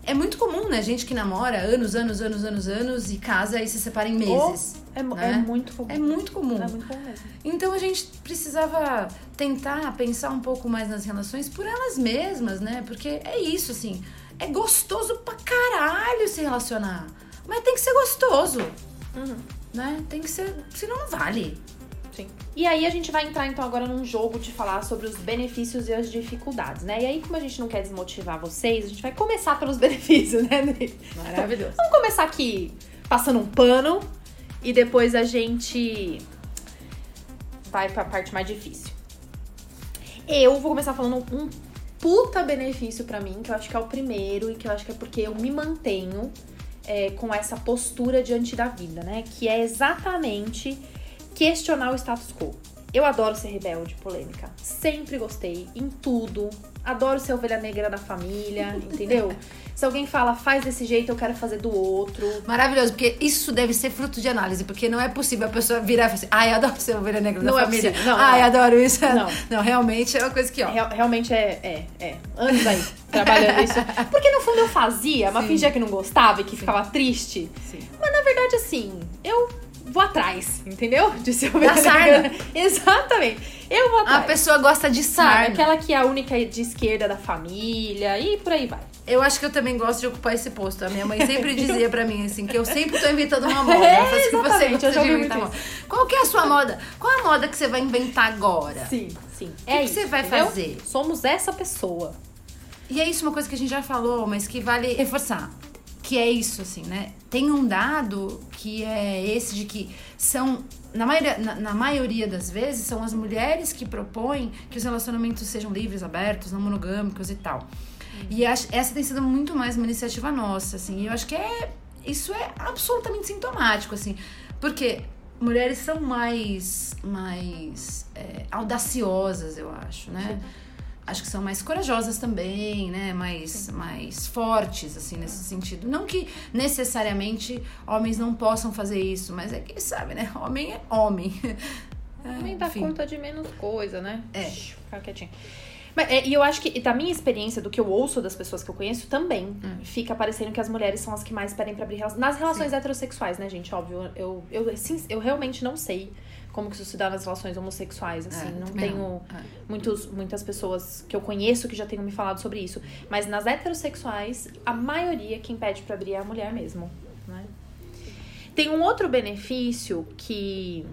É muito comum, né? Gente que namora anos, anos, anos, anos, anos e casa e se separa em meses. É, mu- né? é muito comum. É muito comum. É muito comum mesmo. Então a gente precisava tentar pensar um pouco mais nas relações por elas mesmas, né? Porque é isso, assim. É gostoso pra caralho se relacionar. Mas tem que ser gostoso, Uhum. né? Tem que ser. Senão não vale. Sim. E aí a gente vai entrar então agora num jogo de falar sobre os benefícios e as dificuldades, né? E aí, como a gente não quer desmotivar vocês, a gente vai começar pelos benefícios, né? Maravilhoso. Vamos começar aqui passando um pano e depois a gente vai pra parte mais difícil. Eu vou começar falando um puta benefício pra mim, que eu acho que é o primeiro e que eu acho que é porque eu me mantenho é, com essa postura diante da vida, né? Que é exatamente questionar o status quo. Eu adoro ser rebelde, polêmica. Sempre gostei, em tudo. Adoro ser ovelha negra da família, entendeu? Se alguém fala, faz desse jeito, eu quero fazer do outro. Maravilhoso, porque isso deve ser fruto de análise, porque não é possível a pessoa virar e falar assim, ai, eu adoro ser ovelha negra Não da é família. possível, não, ai, não. adoro isso. Não. não, realmente é uma coisa que, ó. Real- realmente é, é, é. Anos aí, trabalhando isso. Porque no fundo eu fazia, mas Sim. fingia que não gostava e que ficava triste. Sim. Mas na verdade, assim, eu vou atrás, entendeu? De ser ovelha Da sarna. Exatamente. Eu vou A atrás. pessoa gosta de sarna. aquela que é a única de esquerda da família e por aí vai. Eu acho que eu também gosto de ocupar esse posto. A minha mãe sempre dizia pra mim, assim, que eu sempre tô inventando uma moda. É, fala assim, você exatamente, gosta eu de inventar moda. Qual que é a sua moda? Qual a moda que você vai inventar agora? Sim, sim. que é que isso, você vai entendeu? fazer? Somos essa pessoa. E é isso uma coisa que a gente já falou, mas que vale reforçar. Que é isso, assim, né? Tem um dado que é esse de que são, na maioria, na, na maioria das vezes, são as mulheres que propõem que os relacionamentos sejam livres, abertos, não monogâmicos e tal. E acho- essa tem sido muito mais uma iniciativa nossa, assim. E eu acho que é, isso é absolutamente sintomático, assim. Porque mulheres são mais, mais é, audaciosas, eu acho, né? Acho que são mais corajosas também, né? Mais, mais fortes, assim, nesse sentido. Não que necessariamente homens não possam fazer isso, mas é que sabe, né? Homem é homem. É, Também dá enfim. conta de menos coisa, né? É. Ficar quietinho. Mas, é, e eu acho que, da minha experiência, do que eu ouço das pessoas que eu conheço, também Hum. fica parecendo que as mulheres são as que mais pedem pra abrir relações. Nas relações heterossexuais, né, gente? Óbvio, eu, eu, assim, eu realmente não sei como que isso se dá nas relações homossexuais, assim. É, não tenho. É. muitos, muitas pessoas que eu conheço que já tenham me falado sobre isso. Mas nas heterossexuais, a maioria quem pede pra abrir é a mulher mesmo, né? Tem um outro benefício que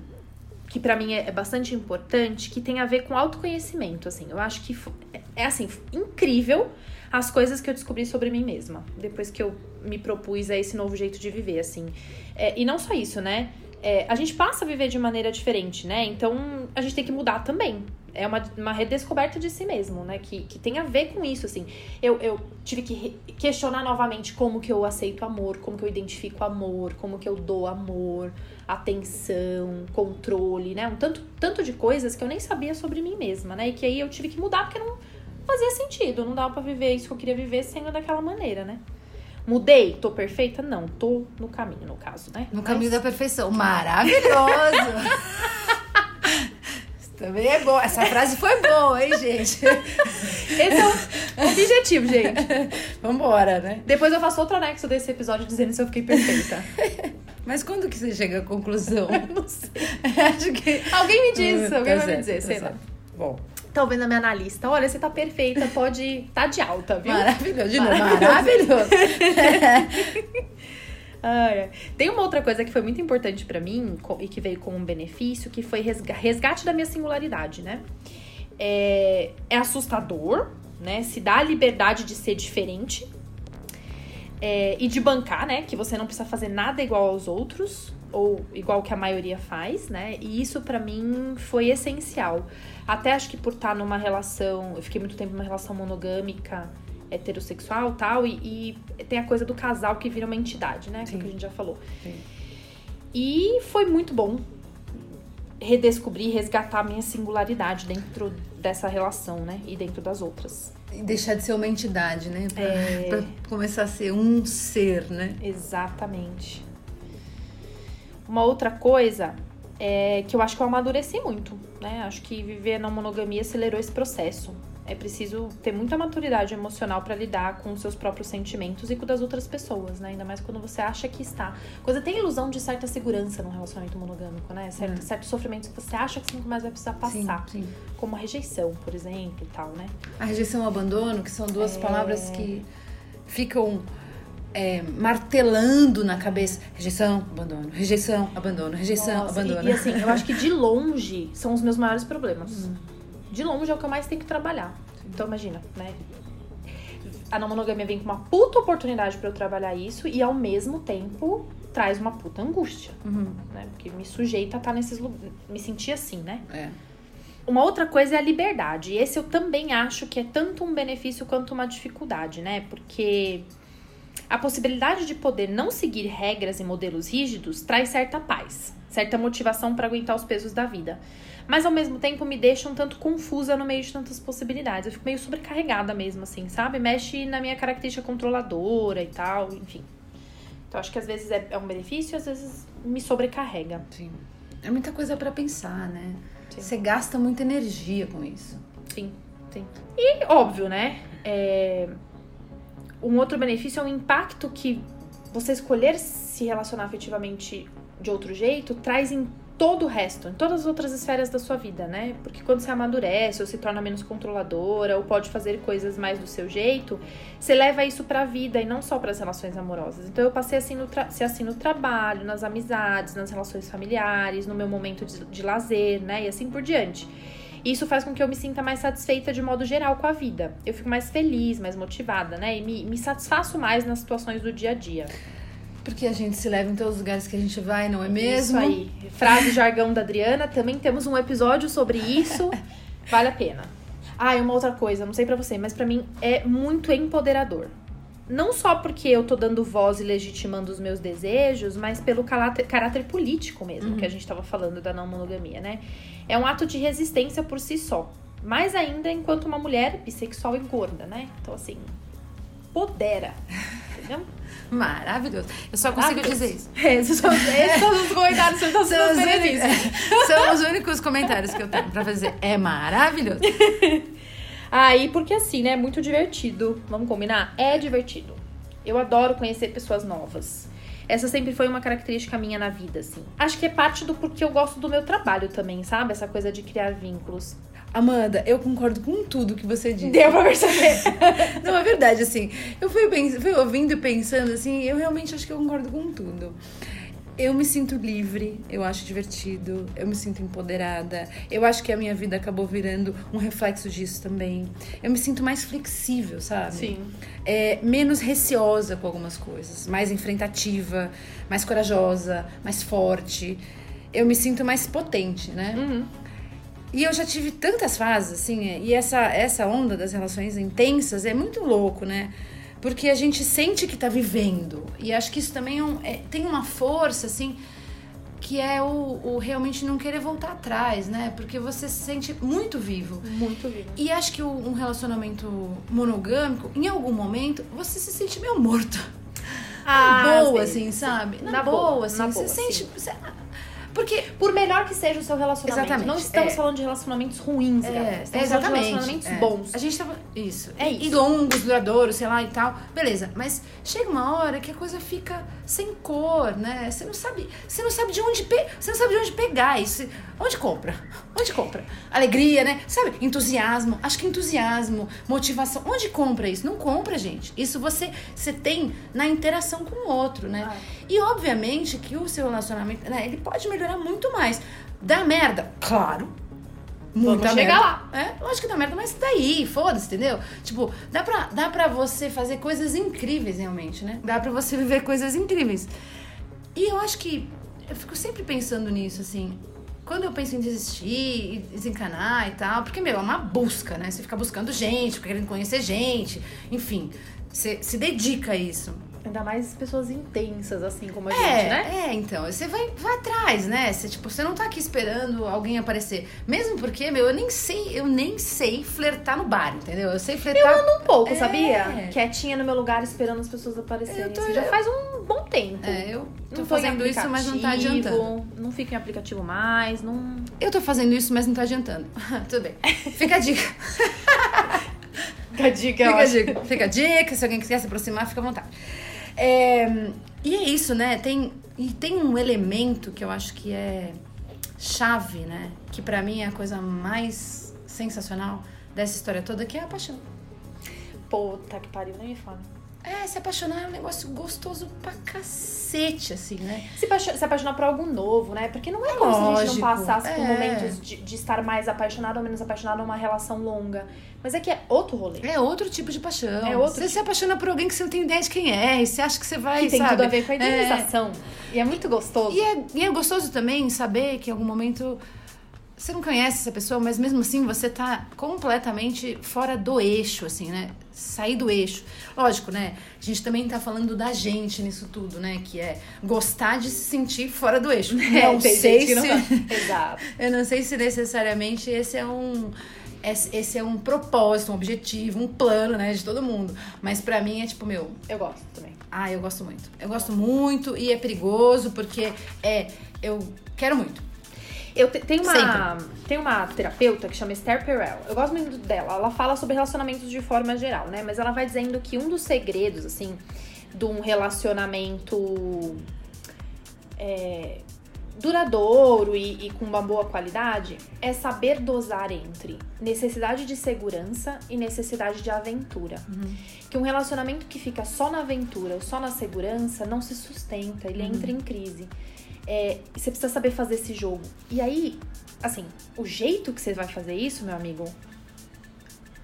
que para mim é, é bastante importante, que tem a ver com autoconhecimento, assim. Eu acho que é, é assim, incrível as coisas que eu descobri sobre mim mesma, depois que eu me propus a esse novo jeito de viver, assim. É, e não só isso, né? É, a gente passa a viver de maneira diferente, né? Então a gente tem que mudar também. É uma, uma redescoberta de si mesmo, né? Que, que tem a ver com isso, assim. Eu, eu tive que questionar novamente como que eu aceito amor, como que eu identifico amor, como que eu dou amor, atenção, controle, né? Um tanto, tanto de coisas que eu nem sabia sobre mim mesma, né? E que aí eu tive que mudar porque não fazia sentido. Não dava pra viver isso que eu queria viver sendo daquela maneira, né? Mudei? Tô perfeita? Não, tô no caminho, no caso, né? No Mas- caminho da perfeição. Maravilhoso! Também é bom. Essa frase foi boa, hein, gente? Esse é o objetivo, gente. Vambora, né? Depois eu faço outro anexo desse episódio dizendo se eu fiquei perfeita. Mas quando que você chega à conclusão? Não sei. Acho que. Alguém me diz, Tá alguém vai me certo, dizer, sei lá. certo. Bom, Tá vendo a minha analista? Olha, você tá perfeita, pode. tá de alta, viu? maravilhoso. De novo, maravilhoso. Tem uma outra coisa que foi muito importante pra mim e que veio como um benefício, que foi resga- resgate da minha singularidade, né? É, é assustador, né? Se dá a liberdade de ser diferente é, e de bancar, né? Que você não precisa fazer nada igual aos outros ou igual que a maioria faz, né? E isso pra mim foi essencial. Até acho que por estar numa relação, eu fiquei muito tempo numa relação monogâmica, heterossexual tal, e, e tem a coisa do casal que vira uma entidade, né? Que é que a gente já falou. Sim. E foi muito bom redescobrir, resgatar a minha singularidade dentro dessa relação, né? E dentro das outras. E deixar de ser uma entidade, né? Pra, É. pra começar a ser um ser, né? Exatamente. Uma outra coisa é que eu acho que eu amadureci muito, né? Acho que viver na monogamia acelerou esse processo. É preciso ter muita maturidade emocional pra lidar com os seus próprios sentimentos e com o das outras pessoas, né? Ainda mais quando você acha que está. Coisa tem ilusão de certa segurança num relacionamento monogâmico, né? Certo, Certos sofrimentos que você acha que você nunca mais vai precisar passar. Sim, sim. Como a rejeição, por exemplo, e tal, né? A rejeição e o abandono, que são duas É. palavras que ficam é, martelando na cabeça. Rejeição, abandono, rejeição, abandono, rejeição, Nossa, abandono. E, e assim, eu acho que de longe são os meus maiores problemas. De longe é o que eu mais tenho que trabalhar. Então imagina, né? A não monogamia vem com uma puta oportunidade pra eu trabalhar isso e ao mesmo tempo traz uma puta angústia, Uhum, né? Porque me sujeita a estar nesses lugares, me sentir assim, né? é. Uma outra coisa é a liberdade. E esse eu também acho que é tanto um benefício quanto uma dificuldade, né? Porque a possibilidade de poder não seguir regras e modelos rígidos traz certa paz, certa motivação para aguentar os pesos da vida. Mas ao mesmo tempo me deixa um tanto confusa no meio de tantas possibilidades. Eu fico meio sobrecarregada mesmo, assim, sabe? Mexe na minha característica controladora e tal, enfim. Então acho que às vezes é é um benefício, às vezes me sobrecarrega. Sim. É muita coisa pra pensar, né? Sim. Você gasta muita energia com isso. Sim, sim. E óbvio, né? É, Um outro benefício é o impacto que você escolher se relacionar afetivamente de outro jeito traz em todo o resto, em todas as outras esferas da sua vida, né? Porque quando você amadurece ou se torna menos controladora ou pode fazer coisas mais do seu jeito, você leva isso pra vida e não só para as relações amorosas. Então eu passei assim no ser assim no trabalho, nas amizades, nas relações familiares, no meu momento de, de lazer, né? E assim por diante. Isso faz com que eu me sinta mais satisfeita de modo geral com a vida. Eu fico mais feliz, mais motivada, né? E me, me satisfaço mais nas situações do dia a dia. Porque a gente se leva em todos os lugares que a gente vai, não é mesmo? Isso aí. Frase jargão da Adriana. Também temos um episódio sobre isso. Vale a pena. Ah, e uma outra coisa, não sei pra você, mas pra mim é muito empoderador. Não só porque eu tô dando voz e legitimando os meus desejos, mas pelo caráter, caráter político mesmo, que a gente tava falando da não monogamia, né? É um ato de resistência por si só. Mais ainda enquanto uma mulher bissexual e gorda, né? Então, assim, podera. Entendeu? Maravilhoso. Eu só consigo dizer isso. Esses são, esses são os comentários que São os, sendo únicos, são os únicos comentários que eu tenho pra fazer. É maravilhoso. Aí, porque assim, né? É muito divertido. Vamos combinar? É divertido. Eu adoro conhecer pessoas novas. Essa sempre foi uma característica minha na vida, assim. Acho que é parte do porque eu gosto do meu trabalho também, sabe? Essa coisa de criar vínculos. Amanda, eu concordo com tudo que você disse. Deu pra perceber. Não, é verdade, assim. Eu fui, pens- fui ouvindo e pensando, assim, eu realmente acho que eu concordo com tudo. Eu me sinto livre, eu acho divertido, eu me sinto empoderada. Eu acho que a minha vida acabou virando um reflexo disso também. Eu me sinto mais flexível, sabe? Sim. É, menos receosa com algumas coisas, mais enfrentativa, mais corajosa, mais forte. Eu me sinto mais potente, né? Uhum. E eu já tive tantas fases, assim, e essa, essa onda das relações intensas é muito louco, né? Porque a gente sente que tá vivendo. E acho que isso também é um- é- tem uma força, assim, que é o, o realmente não querer voltar atrás, né? Porque você se sente muito vivo. Muito vivo. E acho que o- um relacionamento monogâmico, em algum momento, você se sente meio morto. Ah, boa, às vezes, assim, sabe? Na, Na boa, boa, assim. na você boa, sente. sim. você- Porque. Por melhor que seja o seu relacionamento. Exatamente, Não estamos é. falando de relacionamentos ruins, É, galera. é, Estamos falando de exatamente. relacionamentos é. bons. A gente tava. Isso. É E isso. longos, duradouros, sei lá e tal. Beleza. Mas chega uma hora que a coisa fica sem cor, né? Você não sabe. Você não sabe de onde pe... Você não sabe de onde pegar isso. Onde compra? Onde compra? Alegria, né? Sabe? Entusiasmo. Acho que entusiasmo, motivação. Onde compra isso? Não compra, gente. Isso você, você tem na interação com o outro, né? Ah. E obviamente que o seu relacionamento, né, ele pode melhorar muito mais. Dá merda? Claro. Muita Vamos chegar merda. lá. É, lógico que dá merda, mas daí, foda-se, entendeu? Tipo, dá pra, dá pra você fazer coisas incríveis realmente, né? Dá pra você viver coisas incríveis. E eu acho que eu fico sempre pensando nisso, assim. Quando eu penso em desistir desencanar e tal, porque, meu, é uma busca, né? Você fica buscando gente, querendo conhecer gente, enfim, você se dedica a isso. Ainda mais pessoas intensas, assim como a gente, É, né? é, então, você vai, vai atrás, né? Você, tipo, você não tá aqui esperando alguém aparecer. Mesmo porque, meu, eu nem sei, eu nem sei flertar no bar, entendeu? Eu sei flertar. Eu ando um pouco, É. sabia? Quietinha no meu lugar esperando as pessoas aparecerem. Eu tô- assim, já faz um bom tempo. É, eu tô fazendo isso, mas não tá adiantando. Não fica em aplicativo mais, não. Eu tô fazendo isso, mas não tá adiantando. Tudo bem. Fica a dica. Fica a dica, Fica a dica. Fica a dica. Se alguém quiser se aproximar, fica à vontade. É, e é isso, né? Tem, e tem um elemento que eu acho que é chave, né? Que pra mim é a coisa mais sensacional dessa história toda, que é a paixão. Puta que pariu, nem me fala. É, se apaixonar é um negócio gostoso pra cacete, assim, né? Se, apaixo- se apaixonar por algo novo, né? Porque não é como se a gente Lógico, não passasse por é. momentos de, de estar mais apaixonado ou menos apaixonado numa relação longa. Mas é que é outro rolê. É outro tipo de paixão. É outro você se apaixona por alguém que você não tem ideia de quem é, e você acha que você vai, Que tem sabe? tudo a ver com a É. idealização. E é muito gostoso. E é, e é gostoso também saber que em algum momento você não conhece essa pessoa, mas mesmo assim você tá completamente fora do eixo, assim, né? Sair do eixo. Lógico, né? A gente também tá falando da gente nisso tudo, né? Que é gostar de se sentir fora do eixo. É, não tem sei que não se. tá. Exato. Eu não sei se necessariamente esse é um. Esse é um propósito, um objetivo, um plano, né, de todo mundo. Mas pra mim é tipo, meu, Eu gosto também. ah, eu gosto muito. Eu gosto muito e é perigoso porque é. Eu quero muito. Eu te- tem uma tem uma terapeuta que chama Esther Perel. Eu gosto muito dela. Ela fala sobre relacionamentos de forma geral, né? Mas ela vai dizendo que um dos segredos, assim, de um relacionamento é, duradouro e, e com uma boa qualidade é saber dosar entre necessidade de segurança e necessidade de aventura. Que um relacionamento que fica só na aventura ou só na segurança não se sustenta, ele entra em crise. É, você precisa saber fazer esse jogo. E aí, assim, o jeito que você vai fazer isso, meu amigo,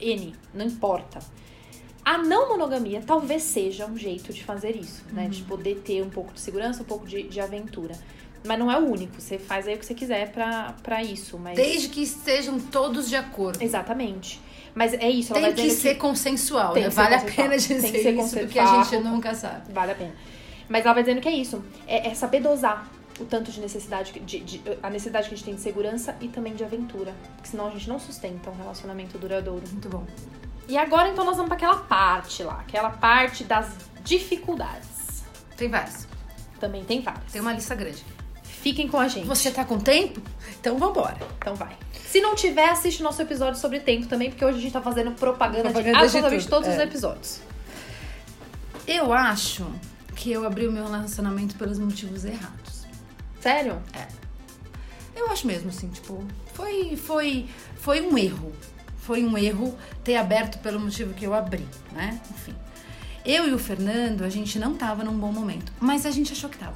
N, não importa. A não monogamia talvez seja um jeito de fazer isso, né? De poder ter um pouco de segurança, um pouco de, de aventura. Mas não é o único. Você faz aí o que você quiser pra, pra isso. Mas... Desde que estejam todos de acordo. Exatamente. Mas é isso. Ela Tem que ser consensual, Tem né? que Vale a consensual. pena Tem que dizer ser isso, porque a gente consensual. nunca sabe. Vale a pena. Mas ela vai dizendo que é isso. É, é saber dosar o tanto de necessidade, que- de, de- a necessidade que a gente tem de segurança e também de aventura. Porque senão a gente não sustenta um relacionamento duradouro. Muito bom. E agora então nós vamos para aquela parte lá, aquela parte das dificuldades. Tem vários. Também tem várias. Tem uma lista grande. Fiquem com a gente. Você tá com tempo? Então vambora. Então vai. Se não tiver, assiste nosso episódio sobre tempo também, porque hoje a gente tá fazendo propaganda, Propaganda de de absolutamente tudo, todos é. os episódios. Eu acho que eu abri o meu relacionamento pelos motivos errados. Sério? Eu acho mesmo, assim, tipo, foi, foi, foi um erro. Foi um erro ter aberto pelo motivo que eu abri, né? Enfim. Eu e o Fernando, a gente não tava num bom momento, mas a gente achou que tava.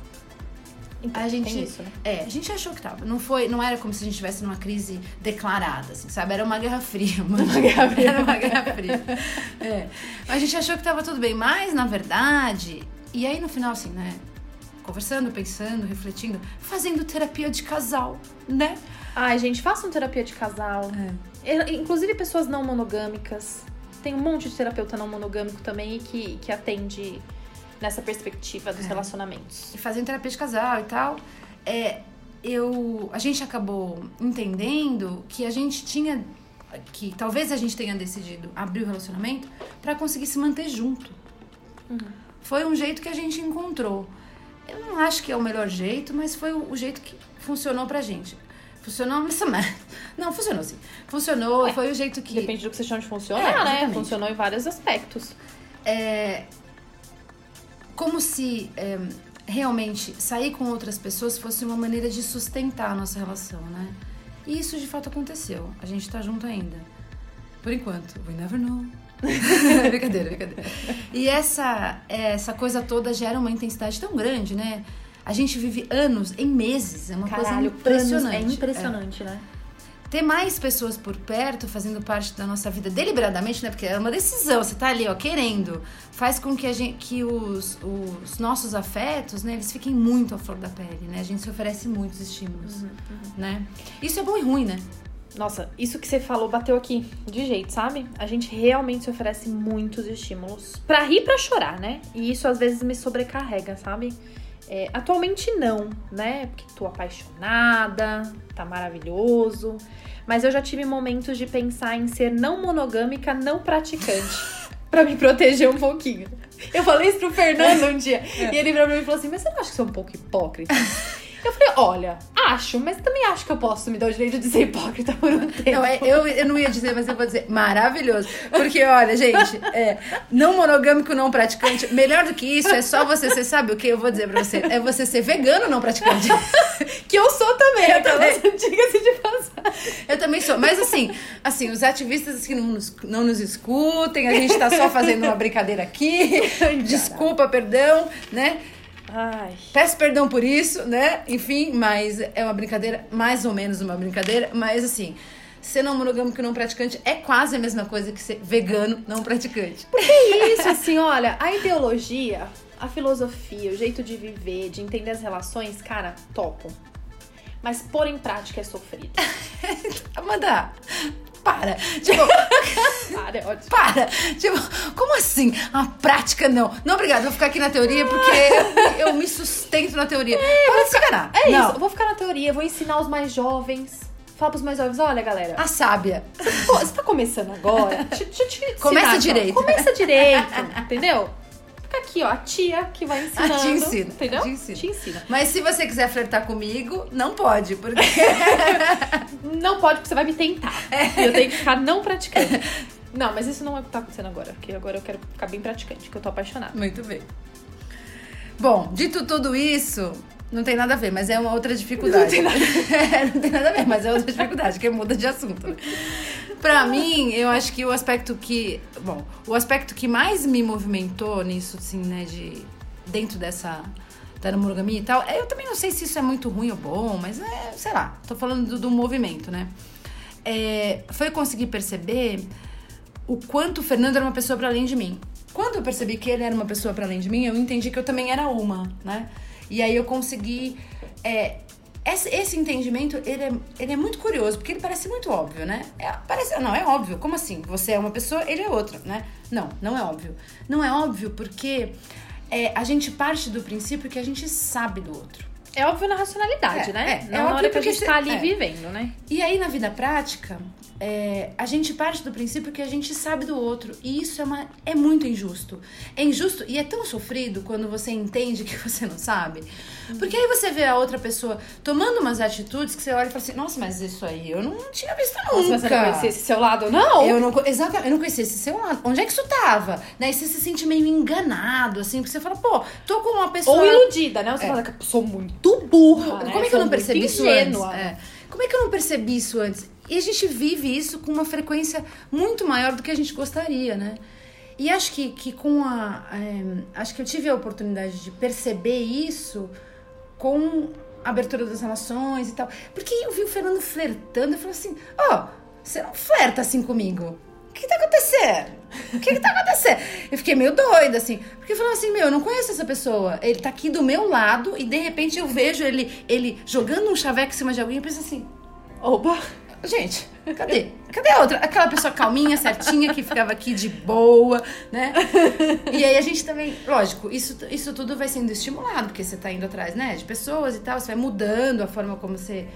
Então, A gente, isso, né? É, a gente achou que tava. Não, foi, não era como se a gente estivesse numa crise declarada, assim, sabe? Era uma guerra fria. Uma, guerra fria. Era uma guerra fria. É. A gente achou que tava tudo bem, mas na verdade. E aí no final, assim, né? Conversando, pensando, refletindo, fazendo terapia de casal, né? Ai, gente, façam terapia de casal. E- Inclusive pessoas não monogâmicas. Tem um monte de terapeuta não monogâmico também que, que atende nessa perspectiva dos relacionamentos. e fazendo terapia de casal e tal, é, eu, a gente acabou entendendo que a gente tinha, que talvez a gente tenha decidido abrir o relacionamento pra conseguir se manter junto. Foi um jeito que a gente encontrou. Eu não acho que é o melhor jeito, mas foi o, o jeito que funcionou pra gente. Funcionou, mas não, funcionou sim. Funcionou, Ué, foi o jeito que. Depende do que você chama de funcionar, é, né? Funcionou em vários aspectos. É, como se é, realmente sair com outras pessoas fosse uma maneira de sustentar a nossa relação, né? E isso de fato aconteceu. A gente tá junto ainda. Por enquanto. We never know. brincadeira, brincadeira. E essa, essa coisa toda gera uma intensidade tão grande, né? A gente vive anos em meses. É uma Caralho, coisa impressionante. é impressionante, é. né? ter mais pessoas por perto fazendo parte da nossa vida deliberadamente, né? Porque é uma decisão, você tá ali, ó, querendo, faz com que a gente que os, os nossos afetos, né, eles fiquem muito à flor da pele, né? A gente se oferece muitos estímulos, uhum, uhum. né? Isso é bom e ruim, né? Nossa, isso que você falou bateu aqui de jeito, sabe? A gente realmente se oferece muitos estímulos para rir, para chorar, né? E isso às vezes me sobrecarrega, sabe? É, atualmente não, né? Porque tô apaixonada, tá maravilhoso. Mas eu já tive momentos de pensar em ser não monogâmica, não praticante. para me proteger um pouquinho. Eu falei isso pro Fernando um dia. É. E ele pra mim falou assim: Mas você não acha que você é um pouco hipócrita? Eu falei, olha, acho, mas também acho que eu posso me dar o direito de ser hipócrita por um tempo. Não, é, eu, eu não ia dizer, mas eu vou dizer, maravilhoso. Porque, olha, gente, é, não monogâmico, não praticante, melhor do que isso é só você, você sabe o que eu vou dizer pra você? É você ser vegano, não praticante. que eu sou também, eu também. Diga-se de passar. Eu também sou, mas assim, assim, os ativistas que não nos, não nos escutem, a gente tá só fazendo uma brincadeira aqui, desculpa, perdão, né? Ai. Peço perdão por isso, né? Enfim, mas é uma brincadeira, mais ou menos uma brincadeira, mas assim, ser não monogâmico não praticante é quase a mesma coisa que ser vegano não praticante. Porque é isso, assim, olha, a ideologia, a filosofia, o jeito de viver, de entender as relações, cara, topo. Mas pôr em prática é sofrido. Amanda, para. Tipo, para, é ótimo. Para. Tipo, como assim? A prática não. Não, obrigada. Vou ficar aqui na teoria porque eu, eu me sustento na teoria. É, para de ficar, É não. isso. Eu vou ficar na teoria, vou ensinar os mais jovens. Fala pros mais jovens, olha, galera. A sábia. Você, você tá começando agora? deixa, deixa eu te Começa direito. Começa direito, entendeu? Fica aqui, ó, a tia que vai ensinando. A te ensina. Entendeu? Te ensina. te ensina. Mas se você quiser flertar comigo, não pode, porque. não pode, porque você vai me tentar. É. Eu tenho que ficar não praticando. Não, mas isso não é o que tá acontecendo agora, porque agora eu quero ficar bem praticante, porque eu tô apaixonada. Muito bem. Bom, dito tudo isso, não tem nada a ver, mas é uma outra dificuldade. Não tem nada, é, não tem nada a ver, mas é outra dificuldade, que muda de assunto. Pra mim, eu acho que o aspecto que. Bom, o aspecto que mais me movimentou nisso, assim, né, de. dentro dessa. da monogamia e tal, é, eu também não sei se isso é muito ruim ou bom, mas é, sei lá, tô falando do, do movimento, né? É, foi conseguir perceber o quanto o Fernando era uma pessoa para além de mim. Quando eu percebi que ele era uma pessoa para além de mim, eu entendi que eu também era uma, né? E aí eu consegui é, esse, entendimento, ele é, ele é muito curioso, porque ele parece muito óbvio, né? É, parece, não, é óbvio. Como assim? Você é uma pessoa, ele é outra, né? Não, não é óbvio. Não é óbvio porque é, a gente parte do princípio que a gente sabe do outro. É óbvio na racionalidade, é, né? É, é na hora que a gente tá ali é. vivendo, né? E aí, na vida prática, é, a gente parte do princípio que a gente sabe do outro. E isso é, uma, é muito injusto. É injusto e é tão sofrido quando você entende que você não sabe. Porque aí você vê a outra pessoa tomando umas atitudes que você olha e fala assim: nossa, mas isso aí eu não tinha visto nunca. Nossa, mas você não conhecia esse seu lado, não? Eu não, exatamente, eu não conhecia esse seu lado. Onde é que isso tava? Né? E você se sente meio enganado, assim, porque você fala, pô, tô com uma pessoa. Ou iludida, né? Você é. fala que eu sou muito burra. Né? Como é que eu não percebi isso antes? É. Como é que eu não percebi isso antes? E a gente vive isso com uma frequência muito maior do que a gente gostaria, né? E acho que, que com a. É, acho que eu tive a oportunidade de perceber isso com a abertura das relações e tal. Porque eu vi o Fernando flertando e falei assim: Ó, oh, você não flerta assim comigo. Que tá acontecendo? O que, que tá acontecendo? Eu fiquei meio doida, assim. Porque eu falava assim, meu, eu não conheço essa pessoa. Ele tá aqui do meu lado e de repente eu vejo ele, ele jogando um chaveco em cima de alguém e penso assim, opa, Gente, cadê? Cadê a outra? Aquela pessoa calminha, certinha, que ficava aqui de boa, né? E aí a gente também, lógico, isso, isso tudo vai sendo estimulado, porque você tá indo atrás, né? De pessoas e tal, você vai mudando a forma como você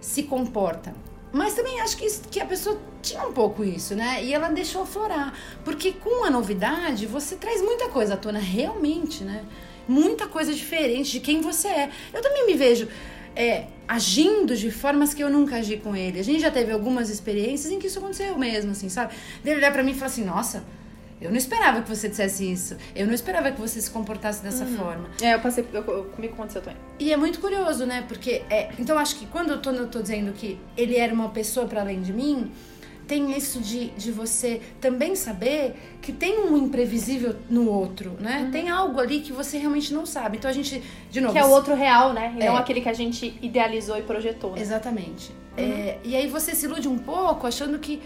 se comporta. Mas também acho que, isso, que a pessoa tinha um pouco isso, né? E ela deixou aflorar. Porque com a novidade, você traz muita coisa à tona, realmente, né? muita coisa diferente de quem você é. Eu também me vejo é, agindo de formas que eu nunca agi com ele. A gente já teve algumas experiências em que isso aconteceu mesmo, assim, sabe? Dele olhar pra mim e falar assim, nossa, eu não esperava que você dissesse isso. Eu não esperava que você se comportasse dessa uhum. forma. É, eu passei. Eu, eu, comigo aconteceu também. E é muito curioso, né? Porque. É, então, acho que quando eu tô, eu tô dizendo que ele era uma pessoa para além de mim, tem isso de, de você também saber que tem um imprevisível no outro, né? Uhum. Tem algo ali que você realmente não sabe. Então a gente, de novo. Que é o outro real, né? E é. não aquele que a gente idealizou e projetou. Né? Exatamente. Uhum. É, e aí você se ilude um pouco achando que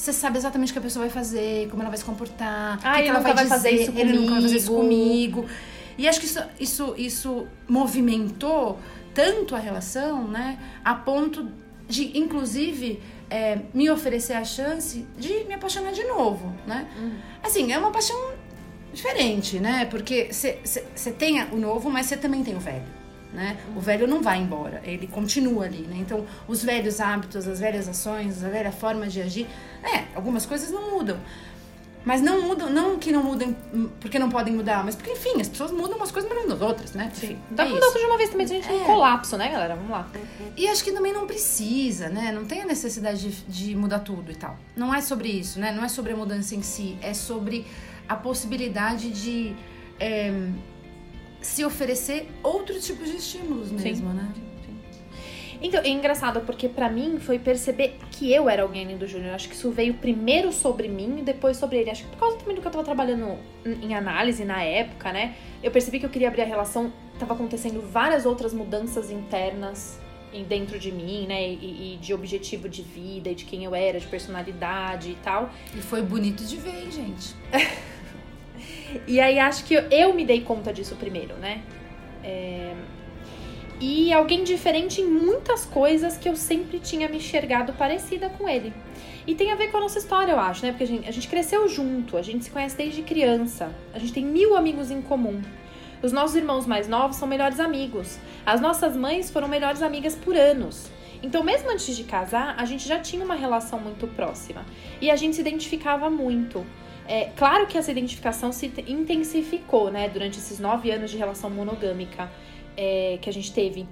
você sabe exatamente o que a pessoa vai fazer, como ela vai se comportar, ah, que, ela vai, vai fazer isso ele nunca vai fazer isso comigo. E acho que isso, isso, isso movimentou tanto a relação, né, a ponto de, inclusive, é, me oferecer a chance de me apaixonar de novo, né? Uhum. Assim, é uma paixão diferente, né? Porque você tem o novo, mas você também tem o velho né? O velho não vai embora, ele continua ali, né? Então, os velhos hábitos, as velhas ações, a velha forma de agir, é, algumas coisas não mudam. Mas não mudam, não que não mudem porque não podem mudar, mas porque, enfim, as pessoas mudam umas coisas melhor das outras, né? Sim. Dá é pra mudar de uma vez também, a gente é. um colapso, né, galera? Vamos lá. E acho que também não precisa, né? Não tem a necessidade de, de mudar tudo e tal. Não é sobre isso, né? Não é sobre a mudança em si, é sobre a possibilidade de. É, se oferecer outros tipos de estímulos mesmo, Sim. né? Então, é engraçado, porque para mim foi perceber que eu era alguém do Júnior. Acho que isso veio primeiro sobre mim e depois sobre ele. Acho que por causa também do que eu tava trabalhando em análise na época, né? Eu percebi que eu queria abrir a relação. Tava acontecendo várias outras mudanças internas dentro de mim, né? E, e, de objetivo de vida, e de quem eu era, de personalidade e tal. E foi bonito de ver, hein, gente? E aí acho que eu me dei conta disso primeiro, né? É... E alguém diferente em muitas coisas que eu sempre tinha me enxergado parecida com ele. E tem a ver com a nossa história, eu acho, né? Porque a gente, a gente cresceu junto, a gente se conhece desde criança, a gente tem mil amigos em comum. Os nossos irmãos mais novos são melhores amigos. As nossas mães foram melhores amigas por anos. Então, mesmo antes de casar, a gente já tinha uma relação muito próxima. E a gente se identificava muito. É, claro que essa identificação se intensificou, né, durante esses nove anos de relação monogâmica é, que a gente teve.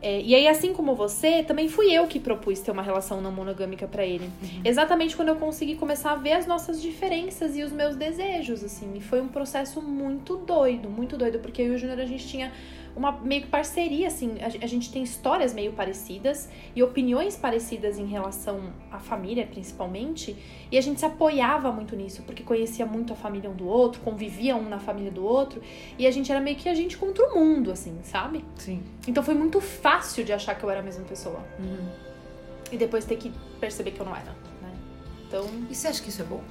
É, e aí, assim como você, também fui eu que propus ter uma relação não monogâmica para ele. Uhum. Exatamente quando eu consegui começar a ver as nossas diferenças e os meus desejos, assim. E foi um processo muito doido, muito doido, porque eu e o Júnior a gente tinha uma meio que parceria, assim. A, a, gente tem histórias meio parecidas e opiniões parecidas em relação à família, principalmente. E a gente se apoiava muito nisso, porque conhecia muito a família um do outro, convivia um na família do outro. E a gente era meio que a gente contra o mundo, assim, sabe? Sim. Então foi muito fácil de achar que eu era a mesma pessoa. Uhum. E depois ter que perceber que eu não era, né? Então. E você acha que isso é bom?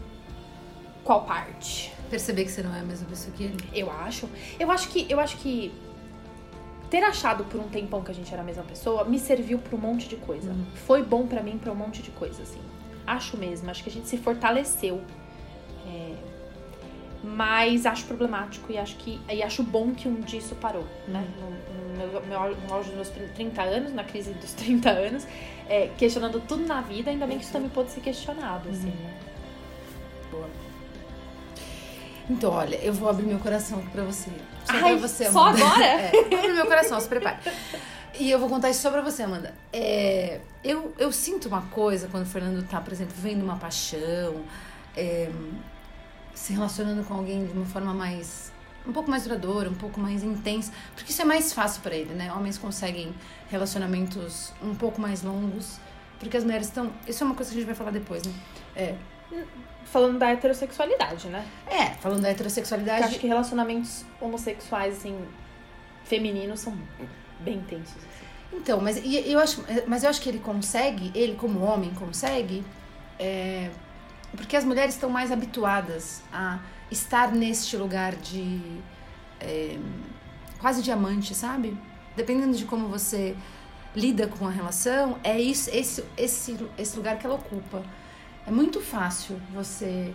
Qual parte? Perceber que você não é a mesma pessoa que ele? Eu acho. Eu acho que. Eu acho que ter achado por um tempão que a gente era a mesma pessoa me serviu para um monte de coisa. Uhum. Foi bom para mim para um monte de coisa, assim. Acho mesmo, acho que a gente se fortaleceu. É... Mas acho problemático e acho que e acho bom que um dia isso parou, né? Uhum. No, no, meu, no auge dos meus 30 anos, na crise dos 30 anos, é, questionando tudo na vida, ainda bem que isso também pode ser questionado, assim, uhum. né? Boa. Então, olha, eu vou abrir meu coração aqui pra você. Só Ai, pra você, Amanda. Só agora? é, abrir meu coração, se prepare. E eu vou contar isso só pra você, Amanda. É, eu, eu sinto uma coisa quando o Fernando tá, por exemplo, vendo uma paixão, é, se relacionando com alguém de uma forma mais. um pouco mais duradoura, um pouco mais intensa. Porque isso é mais fácil para ele, né? Homens conseguem relacionamentos um pouco mais longos. Porque as mulheres estão. Isso é uma coisa que a gente vai falar depois, né? É, falando da heterossexualidade, né? É, falando da heterossexualidade. Eu acho que relacionamentos homossexuais, assim, femininos são bem intensos. Assim. Então, mas eu acho, mas eu acho que ele consegue, ele como homem consegue, é, porque as mulheres estão mais habituadas a estar neste lugar de é, quase diamante, sabe? Dependendo de como você lida com a relação, é isso, esse, esse, esse lugar que ela ocupa. É muito fácil você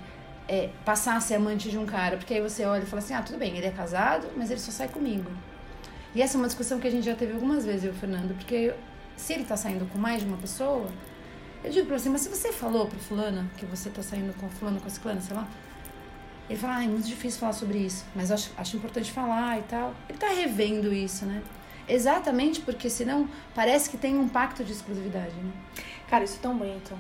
é, passar a ser amante de um cara, porque aí você olha e fala assim: ah, tudo bem, ele é casado, mas ele só sai comigo. E essa é uma discussão que a gente já teve algumas vezes, eu e o Fernando, porque se ele tá saindo com mais de uma pessoa, eu digo pra você, mas se você falou pro fulano que você tá saindo com fulano, com a ciclana, sei lá, Ele fala, ah, é muito difícil falar sobre isso, mas acho, acho importante falar e tal. Ele tá revendo isso, né? Exatamente porque senão parece que tem um pacto de exclusividade, né? Cara, isso é tão bonito.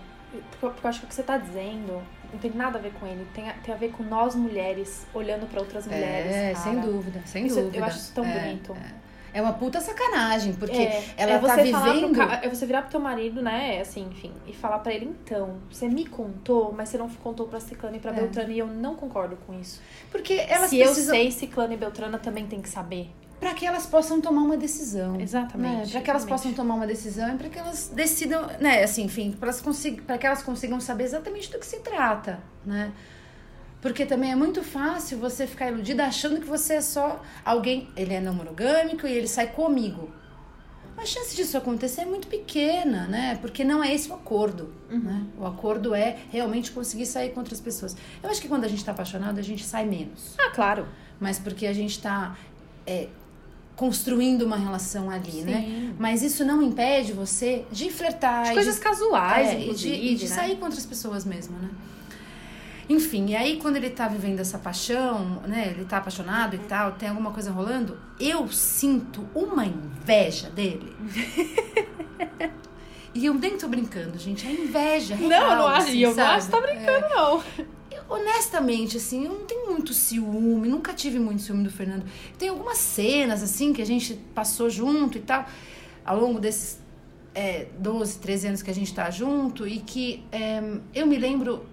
Porque, eu acho que o que você tá dizendo não tem nada a ver com ele, tem a, tem a ver com nós mulheres olhando para outras mulheres. É, cara. sem dúvida, sem Isso- dúvida. eu acho isso tão É, bonito. É. É uma puta sacanagem, porque É, ela é tá vivendo. ca- é você virar pro teu marido, né, assim, enfim, e falar pra ele, então, você me contou, mas você não contou pra Ciclano e pra É. Beltrana, e eu não concordo com isso. Porque elas Se precisam. eu sei, Ciclano e Beltrana também tem que saber. Para que elas possam tomar uma decisão. Exatamente, Né? Para que elas possam tomar uma decisão e para que elas decidam, né, assim, enfim, para que elas consigam saber exatamente do que se trata, né? Porque também é muito fácil você ficar iludida achando que você é só alguém, ele é não monogâmico e ele sai comigo. A chance disso acontecer é muito pequena, né? Porque não é esse o acordo, né? O acordo é realmente conseguir sair com outras pessoas. Eu acho que quando a gente tá apaixonado, a gente sai menos Ah, claro. mas porque a gente está construindo uma relação ali, né? Mas isso não impede você de flertar, De coisas casuais, é, e de, e de né? sair com outras pessoas mesmo, né? Enfim, e aí quando ele tá vivendo essa paixão, né? Ele tá apaixonado e tal, tem alguma coisa rolando, eu sinto uma inveja dele. e eu nem tô brincando, gente, é inveja real, Não, eu não acho, assim, eu não acho que tá brincando, não. Honestamente, assim, eu não tenho muito ciúme, nunca tive muito ciúme do Fernando. Tem algumas cenas, assim, que a gente passou junto e tal, ao longo desses é, 12, 13 anos que a gente tá junto, e que é, eu me lembro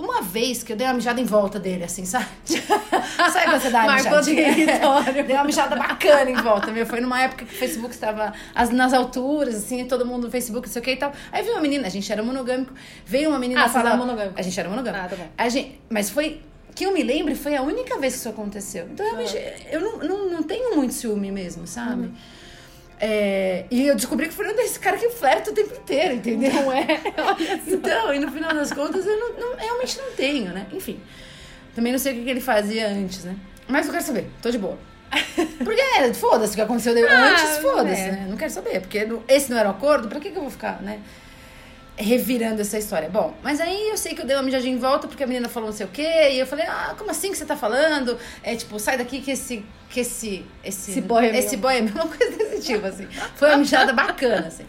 uma vez que eu dei uma mijada em volta dele, assim, sabe? sabe quando você dá uma Marcou mijadinha? território. Dei uma mijada bacana em volta, meu. Foi numa época que o Facebook estava as- nas alturas, assim, todo mundo no Facebook, não sei o que e tal. Aí veio uma menina, a gente era monogâmico, veio uma menina Ah, falar... eram monogâmicos. A gente era monogâmico. Ah, tá bom. A gente, mas foi que eu me lembre, foi a única vez que isso aconteceu. Então, realmente, eu não, não, não tenho muito ciúme mesmo, sabe? Uhum. É, e eu descobri que o Fernando é esse cara que flerta o tempo inteiro, entendeu? Não é? Então, e no final das contas, eu não, não- realmente não tenho, né? Enfim. Também não sei o que ele fazia antes, né? Mas eu quero saber, tô de boa. Porque, é, foda-se o que aconteceu Ah, antes, foda-se, é. né? Não quero saber, porque esse não era o acordo, pra que, que eu vou ficar, né? Revirando essa história. Bom, mas aí eu sei que eu dei uma mijadinha em volta porque a menina falou não sei o quê, e eu falei, ah, como assim que você tá falando? É tipo, sai daqui que esse. Que esse, esse, Esse boy é meu. esse boy é meu, uma coisa desse tipo, assim. Foi uma mijada bacana, assim.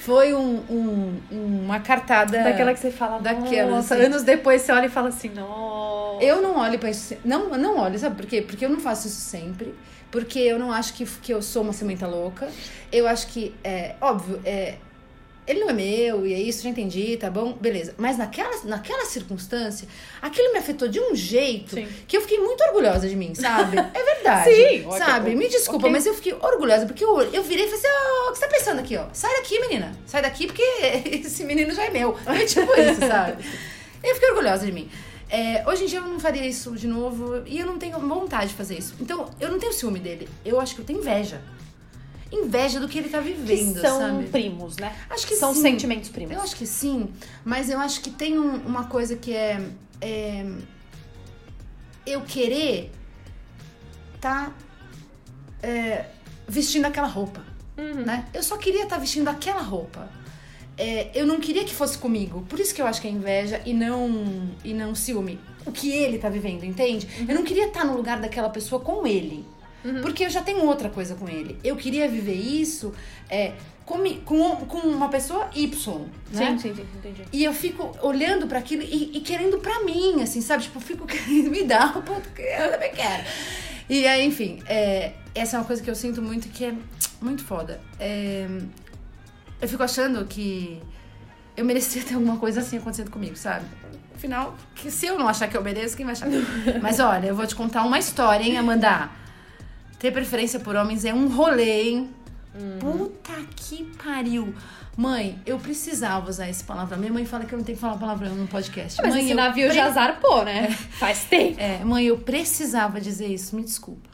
Foi um, um- uma cartada. Daquela que você fala, Daquela, nossa, assim. anos depois você olha e fala assim, nossa. Eu não olho pra isso. Não, não olho, sabe por quê? Porque eu não faço isso sempre. Porque eu não acho que, que eu sou uma ciumenta louca. Eu acho que, é óbvio, é, ele não é meu, e é isso, já entendi, tá bom? Beleza. Mas naquela, naquela circunstância, aquilo me afetou de um jeito Sim. que eu fiquei muito orgulhosa de mim, sabe? É verdade. Sim, Sabe? Me desculpa, ok. mas eu fiquei orgulhosa, porque eu, eu virei e falei assim: ó, o que você tá pensando aqui, ó? Sai daqui, menina. Sai daqui, porque esse menino já é meu. Foi tipo isso, sabe? Eu fiquei orgulhosa de mim. É, hoje em dia eu não faria isso de novo e eu não tenho vontade de fazer isso. Então, eu não tenho ciúme dele. Eu acho que eu tenho inveja. Inveja do que ele tá Que vivendo, são sabe? primos, né? Acho que são sim. sentimentos primos. Eu acho que sim, mas eu acho que tem um- uma coisa que é, é eu querer tá é, vestindo aquela roupa, Uhum. né? Eu só queria estar vestindo aquela roupa. É, eu não queria que fosse comigo. Por isso que eu acho que é inveja e não e não ciúme. O que ele tá vivendo, entende? Eu não queria estar no lugar daquela pessoa com ele. Porque eu já tenho outra coisa com ele. Eu queria viver isso é, com, com, com uma pessoa Y, né? Sim, sim, sim, entendi. E eu fico olhando pra aquilo e, e querendo pra mim, assim, sabe? Tipo, eu fico querendo me dar o ponto que eu também quero. E aí, enfim, é, essa é uma coisa que eu sinto muito que é muito foda. É, eu fico achando que eu merecia ter alguma coisa assim acontecendo comigo, sabe? Afinal, que se eu não achar que eu mereço, quem vai achar? Mas olha, eu vou te contar uma história, hein, Amanda? Ter preferência por homens é um rolê, hein? Puta que pariu. Mãe, eu precisava usar esse palavrão. Minha mãe fala que eu não tenho que falar palavrão no podcast. Mas mãe, esse navio pre- já zarpou, né? Faz tempo. É, mãe, eu precisava dizer isso. Me desculpa.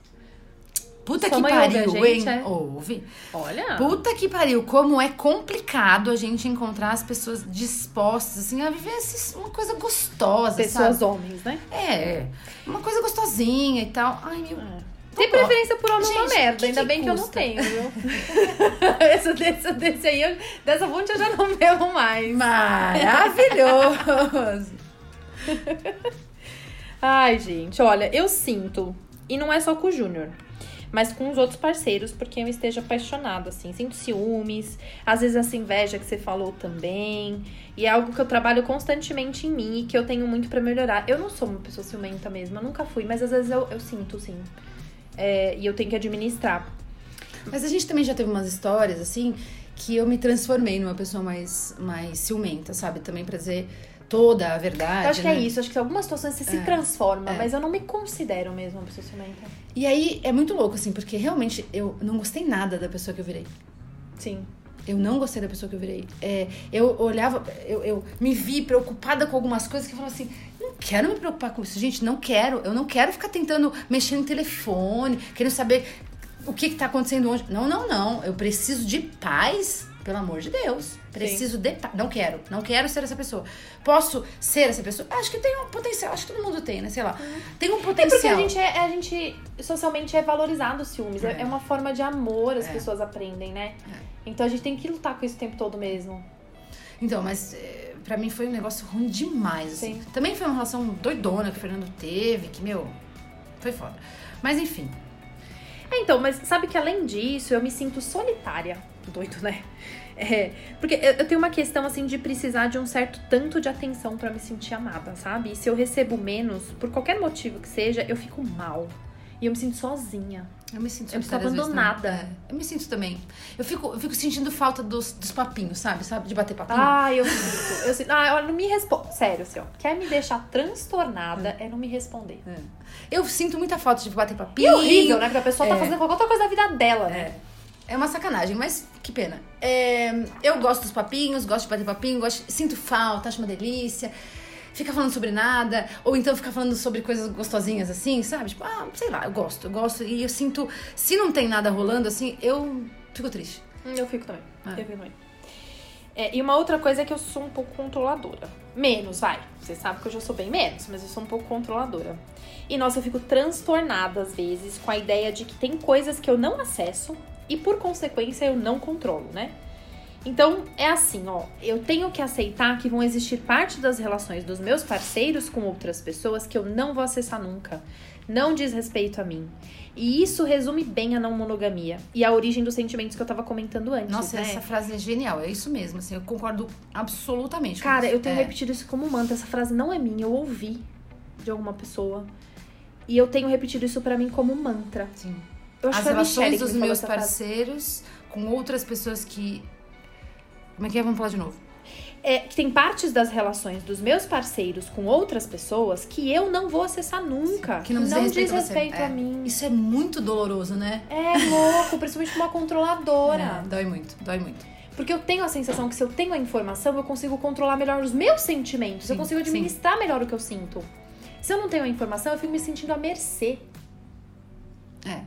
Puta Sua que mãe ouve pariu, gente, hein? é? Ouve. Olha. Puta que pariu, como é complicado a gente encontrar as pessoas dispostas, assim, a viver uma coisa gostosa, Pessoas sabe? homens, né? É, uma coisa gostosinha e tal. Ai, meu... Ter Vambora. preferência por homem é uma merda. que Ainda que bem que eu não custa? tenho, viu? essa, desse, desse aí, eu- dessa fonte eu já não bebo mais. Maravilhoso! Ai, gente, olha, eu sinto, e não é só com o Júnior, mas com os outros parceiros, porque eu esteja apaixonada, assim. Sinto ciúmes, às vezes essa inveja que você falou também. E é algo que eu trabalho constantemente em mim e que eu tenho muito para melhorar. Eu não sou uma pessoa ciumenta mesmo, eu nunca fui, mas às vezes eu, eu sinto, sim. É, e eu tenho que administrar. Mas a gente também já teve umas histórias, assim, que eu me transformei numa pessoa mais, mais ciumenta, sabe? Também pra dizer toda a verdade. Eu acho que né? é isso, acho que em algumas situações você se É, transforma, é. mas eu não me considero mesmo uma pessoa ciumenta. E aí é muito louco, assim, porque realmente eu não gostei nada da pessoa que eu virei. Sim. Eu não gostei da pessoa que eu virei. É, eu olhava, eu, eu me vi preocupada com algumas coisas que eu falava assim: não quero me preocupar com isso, gente, não quero. Eu não quero ficar tentando mexer no telefone, querendo saber o que, que tá acontecendo hoje. Não, não, não. Eu preciso de paz, pelo amor de Deus. Preciso de paz. Não quero, não quero ser essa pessoa. Posso ser essa pessoa? Acho que tem um potencial, acho que todo mundo tem, né? Sei lá. Tem um É porque potencial. a gente, é, a gente socialmente é valorizado os ciúmes. É. É. é uma forma de amor, as É. pessoas aprendem, né? Então a gente tem que lutar com isso o tempo todo mesmo. Então, mas pra mim foi um negócio ruim demais, assim. Sim. Também foi uma relação doidona que o Fernando teve, que, meu, foi foda. Mas enfim. É, então, mas sabe que além disso, eu me sinto solitária. Doido, né? É, porque eu, eu tenho uma questão, assim, de precisar de um certo tanto de atenção pra me sentir amada, sabe? E se eu recebo menos, por qualquer motivo que seja, eu fico mal. E eu me sinto sozinha. Eu me sinto Eu me sinto abandonada. É, eu me sinto também. Eu fico, eu fico sentindo falta dos, dos papinhos, sabe? Sabe? De bater papinho. Ah, eu sinto. Eu sinto. Ah, não me responde. Sério, assim, ó. Quer me deixar transtornada é não me responder. É. Eu sinto muita falta de bater papinho. é horrível, né? Porque a pessoa tá É. fazendo qualquer outra coisa da vida dela, né? É uma sacanagem, mas que pena. É, eu gosto dos papinhos, gosto de bater papinho, gosto, sinto falta, acho uma delícia. Fica falando sobre nada, ou então fica falando sobre coisas gostosinhas assim, sabe? Tipo, ah, sei lá, eu gosto, eu gosto. E eu sinto, se não tem nada rolando assim, eu fico triste. Hum, Eu fico também. Ah. Eu fico também. É, e uma outra coisa é que eu sou um pouco controladora. Menos, vai. Você sabe que eu já sou bem menos, mas eu sou um pouco controladora. E nossa, eu fico transtornada às vezes com a ideia de que tem coisas que eu não acesso e por consequência eu não controlo, né? Então é assim, ó, eu tenho que aceitar que vão existir parte das relações dos meus parceiros com outras pessoas que eu não vou acessar nunca. Não diz respeito a mim. E isso resume bem a não monogamia e a origem dos sentimentos que eu tava comentando antes, Nossa, né? essa frase é genial, é isso mesmo, assim, eu concordo absolutamente. com Cara, eu tenho É. repetido isso como mantra. Essa frase não é minha, eu ouvi de alguma pessoa. E eu tenho repetido isso pra mim como mantra. Sim. Eu acho As relações dos meus parceiros com outras pessoas que. Como é que é? Vamos falar de novo. É que tem partes das relações dos meus parceiros com outras pessoas que eu não vou acessar nunca. Que não diz respeito a você. respeito É. a mim. Isso é muito doloroso, né? É louco, principalmente uma controladora. É, dói muito, dói muito. Porque eu tenho a sensação que se eu tenho a informação, eu consigo controlar melhor os meus sentimentos. eu Sim, consigo administrar melhor o que eu sinto. Se eu não tenho a informação, eu fico me sentindo à mercê. É.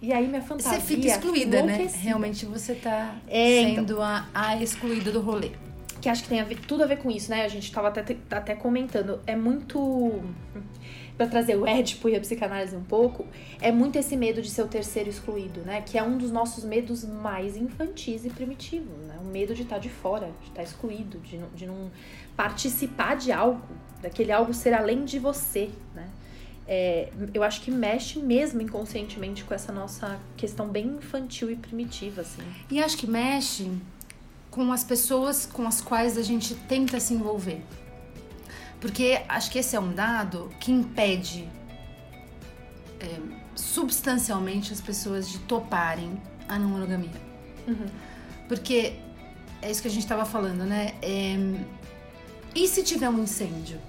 E aí minha fantasia. Você fica excluída, né? Realmente você tá É, então. sendo a, a excluída do rolê. Que acho que tem a ver- tudo a ver com isso, né? A gente tava até, até comentando. É muito. Pra trazer o Édipo e a psicanálise um pouco, é muito esse medo de ser o terceiro excluído, né? Que é um dos nossos medos mais infantis e primitivos, né? O medo de estar de fora, de estar excluído, de não, de não participar de algo, daquele algo ser além de você, né? É, eu acho que mexe mesmo inconscientemente com essa nossa questão bem infantil e primitiva, assim. E acho que mexe com as pessoas com as quais a gente tenta se envolver. Porque acho que esse é um dado que impede é, substancialmente as pessoas de toparem a não monogamia. Porque é isso que a gente estava falando, né? É, e se tiver um incêndio?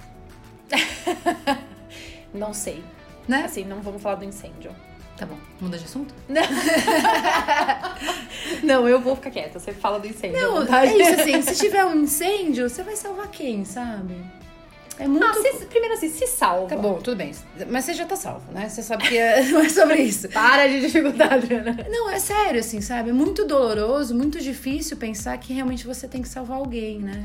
Não sei. Né? Assim, não vamos falar do incêndio. Tá bom, muda de assunto? Não, eu vou ficar quieta. Você fala do incêndio. Não, vontade. é isso assim, se tiver um incêndio, você vai salvar quem, sabe? É muito. Ah, se- primeiro assim, se salva. Tá bom, tudo bem. Mas você já tá salvo, né? Você sabe que é- não é sobre isso. Para de dificuldade, Ana. Não, é sério, assim, sabe? É muito doloroso, muito difícil pensar que realmente você tem que salvar alguém, né?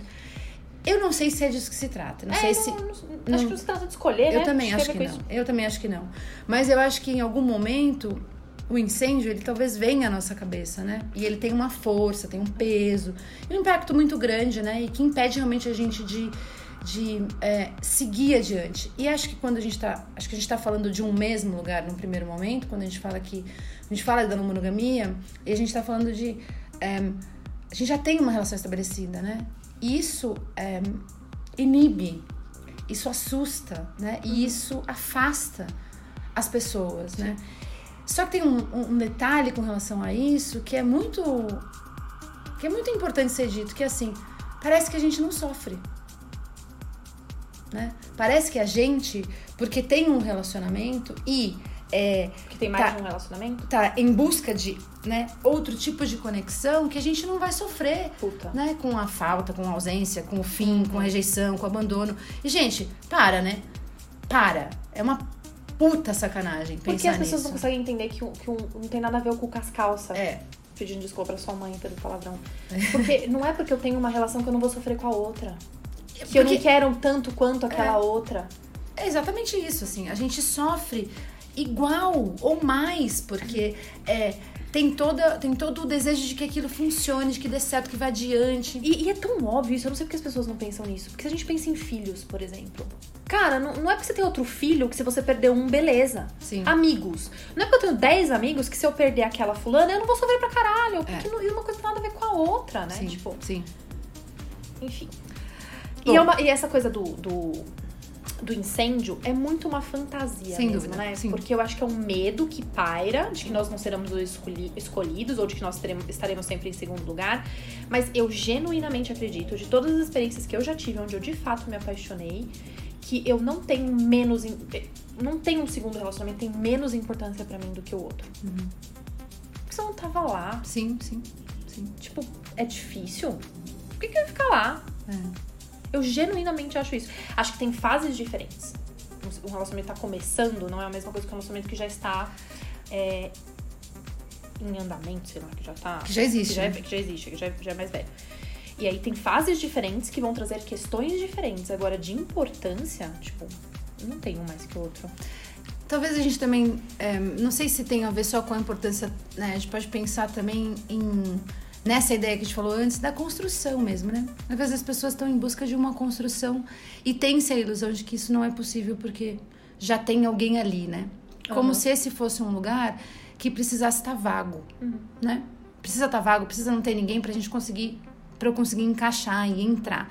Eu não sei se é disso que se trata. Não É, sei não, se. não- acho que não se trata de escolher, né? Eu também acho que não. isso. Eu também acho que não. Mas eu acho que em algum momento o incêndio, ele talvez venha à nossa cabeça, né? E ele tem uma força, tem um peso, um impacto muito grande, né? E que impede realmente a gente de, de é, seguir adiante. E acho que quando a gente tá. Acho que a gente tá falando de um mesmo lugar no primeiro momento, quando a gente fala que. A gente fala da monogamia, e a gente tá falando de. É, a gente já tem uma relação estabelecida, né? Isso é, inibe, isso assusta, né? E isso afasta as pessoas, né? Só que tem um, um, detalhe com relação a isso que é muito que é muito importante ser dito, que é assim, parece que a gente não sofre. Né? Parece que a gente, porque tem um relacionamento e é, que tem mais tá, de um relacionamento? Tá em busca de né, outro tipo de conexão que a gente não vai sofrer Puta. Né, com a falta, com a ausência, com o fim, com a rejeição, com o abandono. E, gente, para, né? Para. É uma puta sacanagem pensar Porque as pessoas nisso. não conseguem entender que, que um, não tem nada a ver com o calças. É. Pedindo desculpa pra sua mãe pelo palavrão. Porque não é porque eu tenho uma relação que eu não vou sofrer com a outra. Que porque... eu não quero tanto quanto aquela é. outra. É exatamente isso, assim. A gente sofre igual ou mais, porque é, tem, toda, tem todo o desejo de que aquilo funcione, de que dê certo, que vá adiante. E, e, é tão óbvio isso, eu não sei porque as pessoas não pensam nisso. Porque se a gente pensa em filhos, por exemplo. Cara, não, não é porque você tem outro filho que se você perder um, beleza. Sim. Amigos. Não é porque eu tenho 10 amigos que se eu perder aquela fulana, eu não vou sofrer pra caralho. Porque é. não, uma coisa tem nada a ver com a outra, né? Sim, tipo. Sim. Enfim. E, é uma, e, essa coisa do, do, do, incêndio é muito uma fantasia Sem mesmo, dúvida, né? Sim. Porque eu acho que é um medo que paira de que nós não seremos escolhi, escolhidos ou de que nós teremos, estaremos sempre em segundo lugar. Mas eu genuinamente acredito, de todas as experiências que eu já tive, onde eu de fato me apaixonei, que eu não tenho menos. Não tenho um segundo relacionamento, tem menos importância para mim do que o outro. Uhum. Porque você não tava lá. Sim, sim, sim. Tipo, é difícil? Por que, que eu ia ficar lá? É. Eu genuinamente acho isso. Acho que tem fases diferentes. Um relacionamento tá começando, não é a mesma coisa que um relacionamento que já está é, em andamento, sei lá, que já tá. Que já existe. Que já, é, né? que já existe, que já, já é mais velho. E aí tem fases diferentes que vão trazer questões diferentes. Agora, de importância, tipo, não tem um mais que o outro. Talvez a gente também. É, não sei se tem a ver só com a importância. Né? A gente pode pensar também em. Nessa ideia que a gente falou antes, da construção mesmo, né? Às vezes as pessoas estão em busca de uma construção e tem-se a ilusão de que isso não é possível porque já tem alguém ali, né? Como Uhum. se esse fosse um lugar que precisasse estar vago, Uhum. né? Precisa estar vago, precisa não ter ninguém pra gente conseguir, pra eu conseguir encaixar e entrar.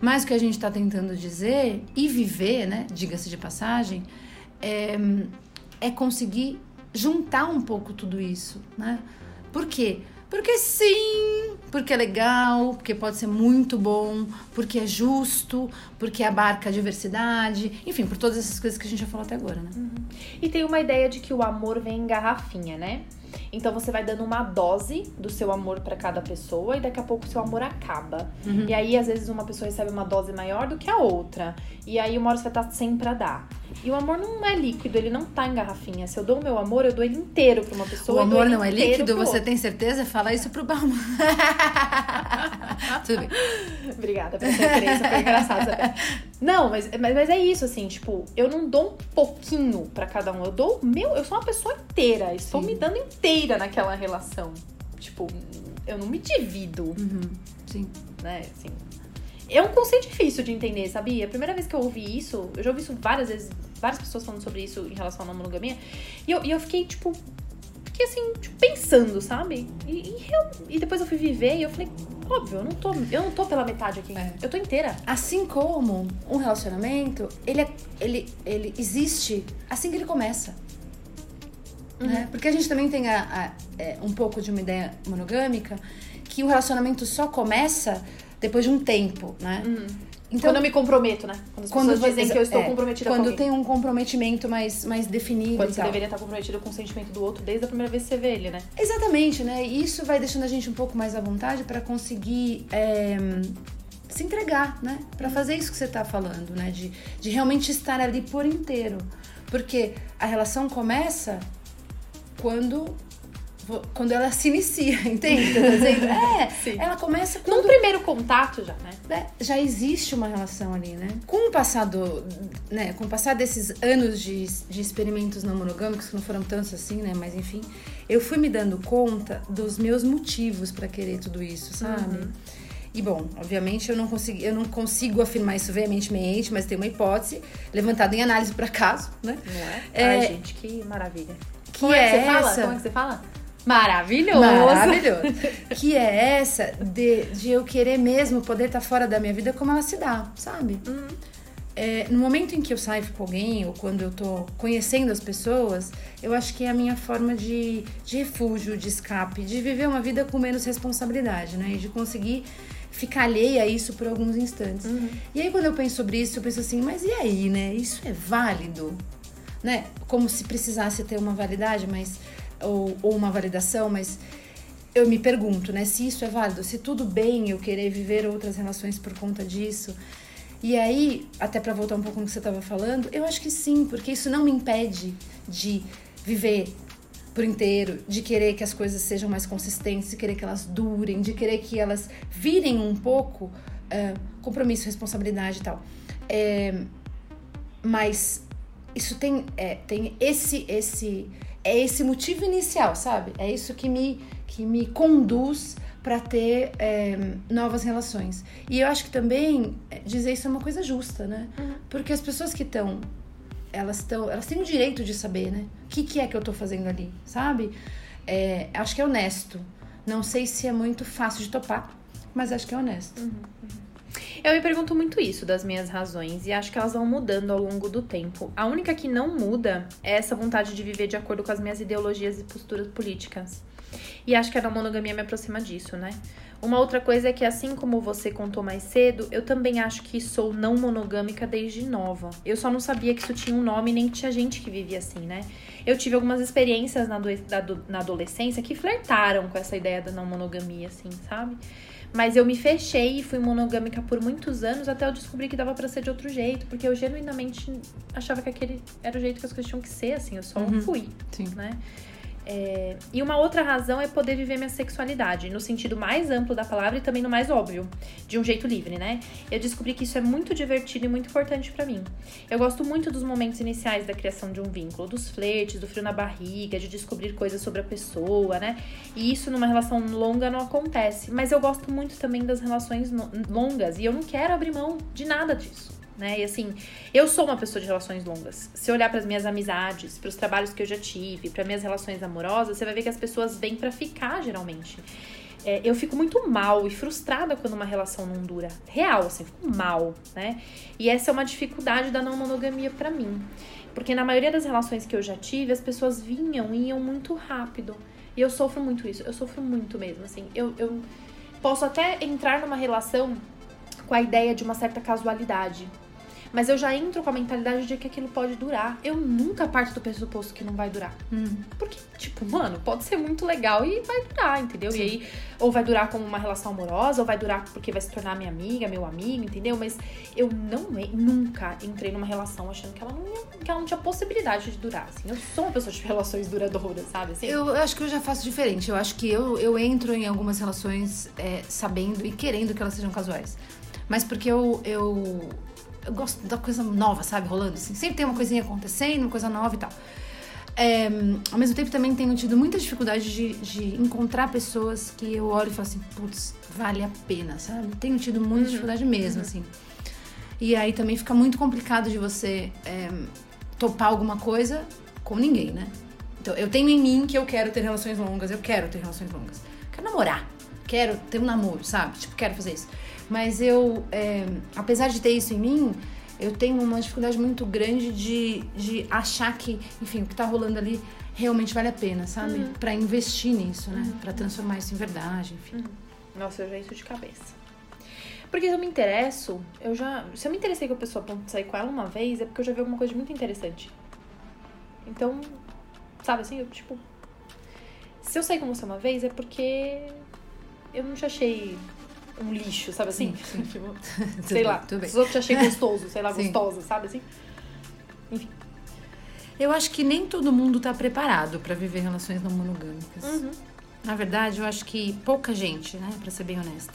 Mas o que a gente está tentando dizer e viver, né? Diga-se de passagem, é, é conseguir juntar um pouco tudo isso, né? Por quê? Porque sim, porque é legal, porque pode ser muito bom, porque é justo, porque abarca a diversidade, enfim, por todas essas coisas que a gente já falou até agora, né? E tem uma ideia de que o amor vem em garrafinha, né? Então você vai dando uma dose do seu amor pra cada pessoa e daqui a pouco o seu amor acaba. Uhum. E aí, às vezes, uma pessoa recebe uma dose maior do que a outra. E aí, uma hora você vai estar sem pra dar. E o amor não é líquido, ele não tá em garrafinha. Se eu dou o meu amor, eu dou ele inteiro pra uma pessoa. O amor não é líquido, você outro. tem certeza? Fala isso pro Balma. Tudo bem. Obrigada pela referência, foi engraçado. Não, mas, mas, mas é isso, assim, tipo, eu não dou um pouquinho pra cada um. Eu dou o meu, eu sou uma pessoa inteira. Estou Sim. me dando inteira naquela relação. Tipo, eu não me divido, Uhum, sim. né? Assim. É um conceito difícil de entender, sabia? A primeira vez que eu ouvi isso, eu já ouvi isso várias vezes, várias pessoas falando sobre isso em relação à monogamia, e eu, e eu fiquei, tipo, fiquei assim, tipo, pensando, sabe? E, e, eu- e depois eu fui viver e eu falei, óbvio, eu não tô, eu não tô pela metade aqui, É. eu tô inteira. Assim como um relacionamento, ele, é- ele, ele existe assim que ele começa. Né? Porque a gente também tem a- a- é, um pouco de uma ideia monogâmica que o relacionamento só começa depois de um tempo, né? Então, quando eu me comprometo, né? Quando as pessoas dizem que eu estou é, comprometida com Quando tem um comprometimento mais, mais definido Quando você deveria estar comprometido com o sentimento do outro desde a primeira vez que você vê ele, né? Exatamente, né? E isso vai deixando a gente um pouco mais à vontade para conseguir é, se entregar, né? Para fazer isso que você tá falando, né? De, de realmente estar ali por inteiro. Porque a relação começa quando, quando ela se inicia, entende? dizendo? É, Sim. ela começa Num quando primeiro contato já, né? né, já existe uma relação ali, né? Com o passar do, né, com o passar desses anos de, de experimentos não monogâmicos, que não foram tantos assim, né, mas enfim, eu fui me dando conta dos meus motivos pra querer tudo isso, sabe? E bom, obviamente eu não consigo, eu não consigo afirmar isso veementemente, mas tem uma hipótese levantada em análise por acaso, né? Não é? é Ai, gente, que maravilha. Que Como é, é que você essa? fala? Como é que você fala? Maravilhoso! Maravilhoso! que é essa de, de eu querer mesmo poder estar fora da minha vida como ela se dá, sabe? Uhum. É, no momento em que eu saio com alguém, ou quando eu tô conhecendo as pessoas, eu acho que é a minha forma de, de refúgio, de escape, de viver uma vida com menos responsabilidade, né? E de conseguir ficar alheia a isso por alguns instantes. Uhum. E aí, quando eu penso sobre isso, eu penso assim, mas e aí, né? Isso é válido? Né? Como se precisasse ter uma validade, mas. Ou, ou uma validação, mas eu me pergunto, né, se isso é válido, se tudo bem eu querer viver outras relações por conta disso. E aí, até para voltar um pouco no que você estava falando, eu acho que sim, porque isso não me impede de viver por inteiro, de querer que as coisas sejam mais consistentes, de querer que elas durem, de querer que elas virem um pouco uh, compromisso, responsabilidade e tal. É, mas isso tem, é, tem esse, esse, é esse motivo inicial, sabe? É isso que me, que me conduz para ter é, novas relações. E eu acho que também é, dizer isso é uma coisa justa, né? Uhum. Porque as pessoas que estão elas estão elas têm o direito de saber, né? O que, que é que eu tô fazendo ali, sabe? É, acho que é honesto. Não sei se é muito fácil de topar, mas acho que é honesto. Uhum, uhum. Eu me pergunto muito isso das minhas razões e acho que elas vão mudando ao longo do tempo. A única que não muda é essa vontade de viver de acordo com as minhas ideologias e posturas políticas. E acho que a não monogamia me aproxima disso, né? Uma outra coisa é que, assim como você contou mais cedo, eu também acho que sou não monogâmica desde nova. Eu só não sabia que isso tinha um nome, nem que tinha gente que vivia assim, né? Eu tive algumas experiências na, na adolescência que flertaram com essa ideia da não monogamia, assim, sabe? Mas eu me fechei e fui monogâmica por muitos anos até eu descobrir que dava para ser de outro jeito, porque eu genuinamente achava que aquele era o jeito que as coisas tinham que ser, assim, eu só uhum. fui, Sim. né? É, e uma outra razão é poder viver minha sexualidade, no sentido mais amplo da palavra e também no mais óbvio, de um jeito livre, né? Eu descobri que isso é muito divertido e muito importante para mim. Eu gosto muito dos momentos iniciais da criação de um vínculo, dos flertes, do frio na barriga, de descobrir coisas sobre a pessoa, né? E isso numa relação longa não acontece. Mas eu gosto muito também das relações longas e eu não quero abrir mão de nada disso né? E assim, eu sou uma pessoa de relações longas. Se olhar para as minhas amizades, para os trabalhos que eu já tive, para minhas relações amorosas, você vai ver que as pessoas vêm para ficar geralmente. É, eu fico muito mal e frustrada quando uma relação não dura. Real, assim, fico mal, né? E essa é uma dificuldade da não monogamia para mim. Porque na maioria das relações que eu já tive, as pessoas vinham e iam muito rápido. E eu sofro muito isso, eu sofro muito mesmo, assim. Eu, eu posso até entrar numa relação com a ideia de uma certa casualidade. Mas eu já entro com a mentalidade de que aquilo pode durar. Eu nunca parto do pressuposto que não vai durar. Hum. Porque, tipo, mano, pode ser muito legal e vai durar, entendeu? Sim. E aí, ou vai durar como uma relação amorosa, ou vai durar porque vai se tornar minha amiga, meu amigo, entendeu? Mas eu não nunca entrei numa relação achando que ela não, ia, que ela não tinha possibilidade de durar. Assim. Eu sou uma pessoa de relações duradouras, sabe? Assim. Eu acho que eu já faço diferente. Eu acho que eu, eu entro em algumas relações é, sabendo e querendo que elas sejam casuais. Mas porque eu, eu eu gosto da coisa nova, sabe? Rolando assim. Sempre tem uma coisinha acontecendo, uma coisa nova e tal. É, ao mesmo tempo, também tenho tido muita dificuldade de, de, encontrar pessoas que eu olho e falo assim, putz, vale a pena, sabe? Tenho tido muita uhum. dificuldade mesmo, uhum. assim. E aí também fica muito complicado de você é, topar alguma coisa com ninguém, né? Então, eu tenho em mim que eu quero ter relações longas, eu quero ter relações longas. Quero namorar, quero ter um namoro, sabe? Tipo, quero fazer isso. Mas eu, é, apesar de ter isso em mim, eu tenho uma dificuldade muito grande de, de achar que, enfim, o que tá rolando ali realmente vale a pena, sabe? Uhum. Para investir nisso, né? Uhum. Para transformar isso em verdade, enfim. Uhum. Nossa, eu já isso de cabeça. Porque se eu me interesso, eu já. Se eu me interessei com a pessoa pra sair com ela uma vez, é porque eu já vi alguma coisa muito interessante. Então, sabe assim, eu tipo. Se eu sair com você uma vez, é porque eu não te achei um lixo, sabe assim? Sim, sim. tipo, sei bem, lá. Os outros achei gostoso, sei lá, gostosa, sabe assim? Enfim. Eu acho que nem todo mundo tá preparado para viver relações não monogâmicas. Uhum. Na verdade, eu acho que pouca gente, né? Pra ser bem honesta.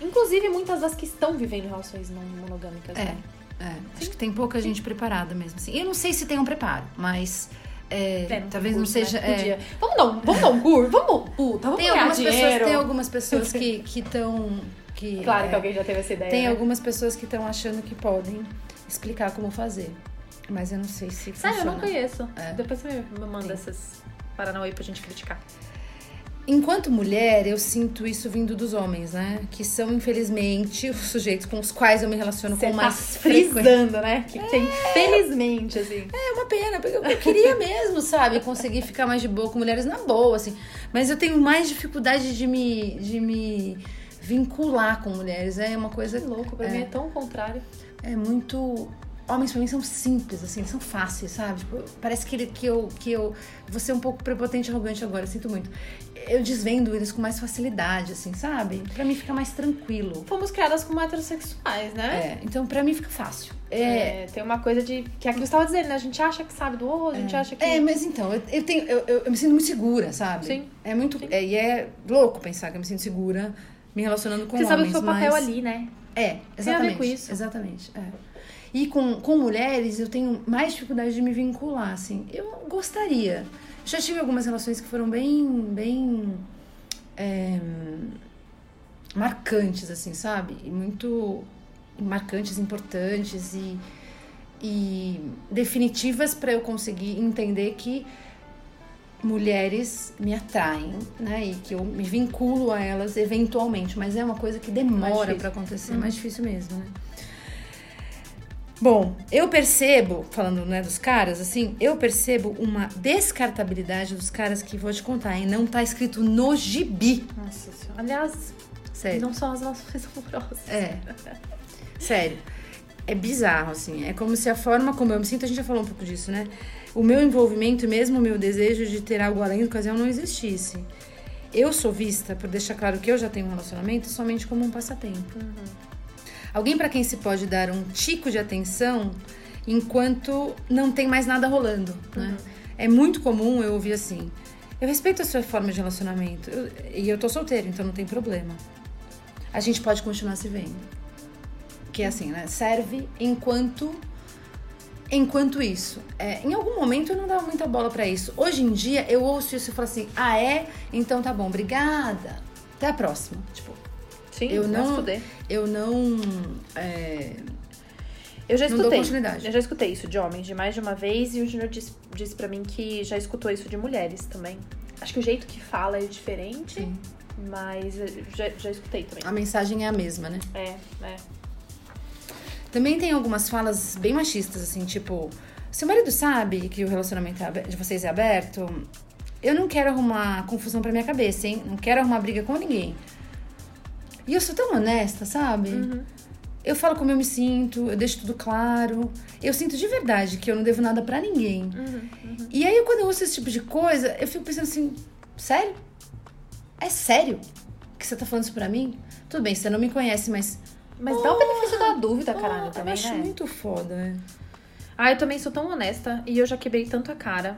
Inclusive, muitas das que estão vivendo relações não monogâmicas, é, né? É, acho que tem pouca gente preparada mesmo. Assim. Eu não sei se tem um preparo, mas é, é, talvez curso, não seja. Né? É... Vamos dar um, vamos dar um curso, vamos, puta, vamos tem algumas dinheiro. pessoas Tem algumas pessoas que estão que. Claro é, que alguém já teve essa ideia. Tem né? algumas pessoas que estão achando que podem explicar como fazer. Mas eu não sei se Sério, eu funciona. não conheço. É. Depois você me manda Sim. esses Paranauê pra gente criticar. Enquanto mulher, eu sinto isso vindo dos homens, né? Que são, infelizmente, os sujeitos com os quais eu me relaciono Você com tá mais frequência. frisando, né? Que tem, felizmente, assim. É uma pena, porque eu, eu queria mesmo, sabe? Conseguir ficar mais de boa com mulheres na boa, assim. Mas eu tenho mais dificuldade de me, de me vincular com mulheres. É uma coisa Que louco, pra É. mim é tão contrário. é muito. Homens pra mim são simples, assim, são fáceis, sabe? Tipo, parece que, ele, que eu. que eu. Vou ser um pouco prepotente e arrogante agora, sinto muito. Eu desvendo eles com mais facilidade, assim, sabe? Pra mim fica mais tranquilo. Fomos criadas como heterossexuais, né? É, então pra mim fica fácil. É, É, tem uma coisa de. Que é aquilo que você tava dizendo, né? A gente acha que sabe do outro, a gente acha que. É, mas então, eu, eu tenho, eu, eu, eu me sinto muito segura, sabe? Sim. É muito. É, e é louco pensar que eu me sinto segura me relacionando com Você sabe o homens. seu papel mas... ali, né? É, Tem a ver exatamente. com isso. Exatamente. é. E com, com mulheres eu tenho mais dificuldade de me vincular, assim. Eu gostaria. Já tive algumas relações que foram bem, bem é, marcantes, assim, sabe? E muito marcantes, importantes e, e definitivas para eu conseguir entender que mulheres me atraem, né? E que eu me vinculo a elas eventualmente, mas é uma coisa que demora para acontecer, é mais difícil mesmo, né? Bom, eu percebo, falando né, dos caras, assim, eu percebo uma descartabilidade dos caras que vou te contar, hein? Não tá escrito no gibi. Nossa senhora. Aliás, Sério. não são as relações amorosas. É. Sério. É bizarro, assim. É como se a forma como eu me sinto, a gente já falou um pouco disso, né? O meu envolvimento e mesmo o meu desejo de ter algo além do ocasião não existisse. Eu sou vista, por deixar claro que eu já tenho um relacionamento, somente como um passatempo. Alguém para quem se pode dar um tico de atenção enquanto não tem mais nada rolando, né? É muito comum eu ouvir assim: eu respeito a sua forma de relacionamento eu- e eu tô solteira, então não tem problema. A gente pode continuar se vendo. Que é assim, né? Serve enquanto enquanto isso. É, em algum momento eu não dava muita bola pra isso. Hoje em dia eu ouço isso e falo assim: "Ah, é? Então tá bom, obrigada. Até a próxima". Tipo, Sim, Eu não- eu não é, Eu já escutei. Eu já escutei isso de homens de mais de uma vez e o Junior disse, disse pra mim que já escutou isso de mulheres também. Acho que o jeito que fala é diferente, Sim. mas já, já escutei também. a mensagem é a mesma, né? É, é. Também tem algumas falas bem machistas, assim, tipo, seu marido sabe que o relacionamento é de vocês é aberto? Eu não quero arrumar confusão pra minha cabeça, hein? Não quero arrumar briga com ninguém. E eu sou tão honesta, sabe? Eu falo como eu me sinto, eu deixo tudo claro. Eu sinto de verdade que eu não devo nada pra ninguém. E aí, quando eu ouço esse tipo de coisa, eu fico pensando assim: sério? É sério que você tá falando isso pra mim? Tudo bem, você não me conhece, mas. Mas dá o benefício da dúvida, caralho, Ah, também, eu acho né? muito foda, né? Ah, eu também sou tão honesta e eu já quebrei tanto a cara.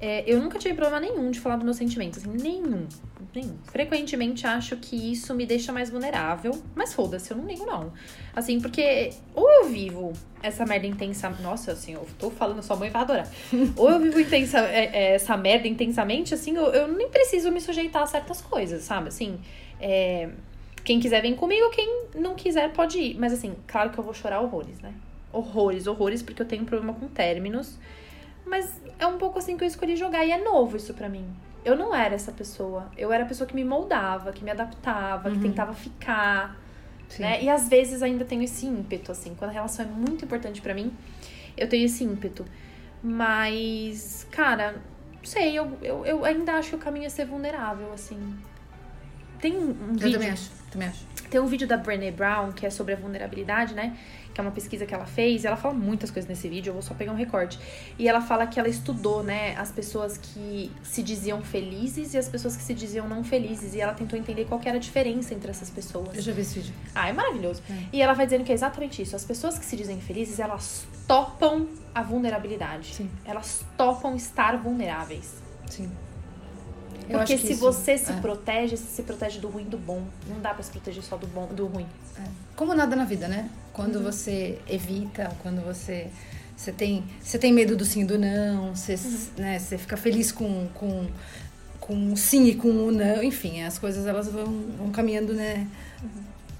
É, eu nunca tive problema nenhum de falar dos meus sentimentos, assim, nenhum. Nenhum. Frequentemente acho que isso me deixa mais vulnerável, mas foda-se, eu não ligo não. Assim, porque ou eu vivo essa merda intensa. Nossa, assim, eu tô falando, sua mãe vai adorar. ou eu vivo intensa, é, é, essa merda intensamente, assim, eu, eu nem preciso me sujeitar a certas coisas, sabe? Assim, é, quem quiser vem comigo, quem não quiser pode ir. Mas assim, claro que eu vou chorar horrores, né? Horrores, horrores, porque eu tenho um problema com términos. Mas é um pouco assim que eu escolhi jogar e é novo isso pra mim. Eu não era essa pessoa. Eu era a pessoa que me moldava, que me adaptava, que tentava ficar, Sim. né? E às vezes ainda tenho esse ímpeto, assim. Quando a relação é muito importante pra mim, eu tenho esse ímpeto. Mas, cara, não sei, eu, eu, eu ainda acho que o caminho é ser vulnerável, assim. Tem um, Eu vídeo. também acho, também acho. Tem um vídeo da Brené Brown, que é sobre a vulnerabilidade, né? Que é uma pesquisa que ela fez. E ela fala muitas coisas nesse vídeo, eu vou só pegar um recorte. E ela fala que ela estudou, né, as pessoas que se diziam felizes e as pessoas que se diziam não felizes. E ela tentou entender qual que era a diferença entre essas pessoas. Eu já vi esse vídeo. Ah, é maravilhoso. E ela vai dizendo que é exatamente isso. As pessoas que se dizem felizes, elas topam a vulnerabilidade. Sim. Elas topam estar vulneráveis. Sim. Porque se isso- você se é. protege, você se protege do ruim e do bom. Não dá pra se proteger só do bom, do ruim. Como nada na vida, né? Quando você evita, quando você você tem você tem medo do sim e do não, você, né, você fica feliz com com com o sim e com o não, enfim, as coisas elas vão, vão caminhando, né?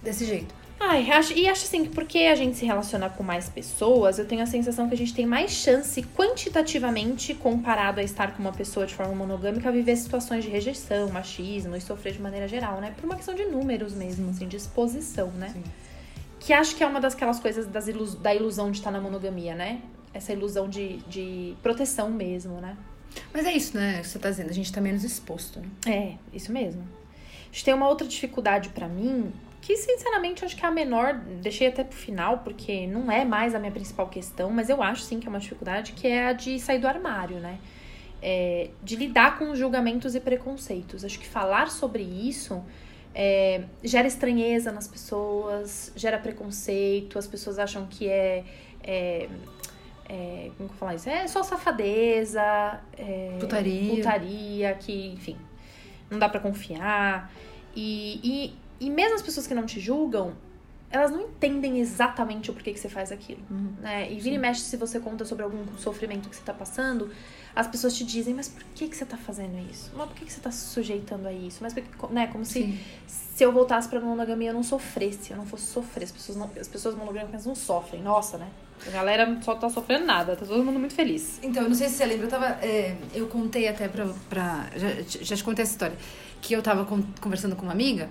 desse jeito. Ai, acho, e acho assim que porque a gente se relaciona com mais pessoas, eu tenho a sensação que a gente tem mais chance quantitativamente, comparado a estar com uma pessoa de forma monogâmica, a viver situações de rejeição, machismo e sofrer de maneira geral, né? Por uma questão de números mesmo, assim, de exposição, né? Sim. Que acho que é uma daquelas coisas das ilus da ilusão de estar na monogamia, né? Essa ilusão de, de proteção mesmo, né? Mas é isso, né? Você tá dizendo, a gente tá menos exposto, né? É, isso mesmo. A gente tem uma outra dificuldade para mim, que sinceramente acho que é a menor, deixei até pro final, porque não é mais a minha principal questão, mas eu acho sim que é uma dificuldade, que é a de sair do armário, né? É, de lidar com julgamentos e preconceitos. Acho que falar sobre isso é, gera estranheza nas pessoas, gera preconceito, as pessoas acham que é. é, é como que eu falar isso? É só safadeza, é, putaria. putaria, que, enfim, não dá para confiar. E, e e mesmo as pessoas que não te julgam, elas não entendem exatamente o porquê que você faz aquilo, uhum. né? E vira Sim. e mexe se você conta sobre algum sofrimento que você tá passando, as pessoas te dizem, mas por que que você tá fazendo isso? Mas por que que você tá se sujeitando a isso? Mas porque, né, como se se eu voltasse pra monogamia eu não sofresse, eu não fosse sofrer. As pessoas, não, as pessoas monogâmicas não sofrem, nossa, né? A galera só tá sofrendo nada, tá todo mundo muito feliz. Então, eu não sei se você lembra, eu tava. É, eu contei até pra. pra já, já te contei essa história. Que eu tava com, conversando com uma amiga.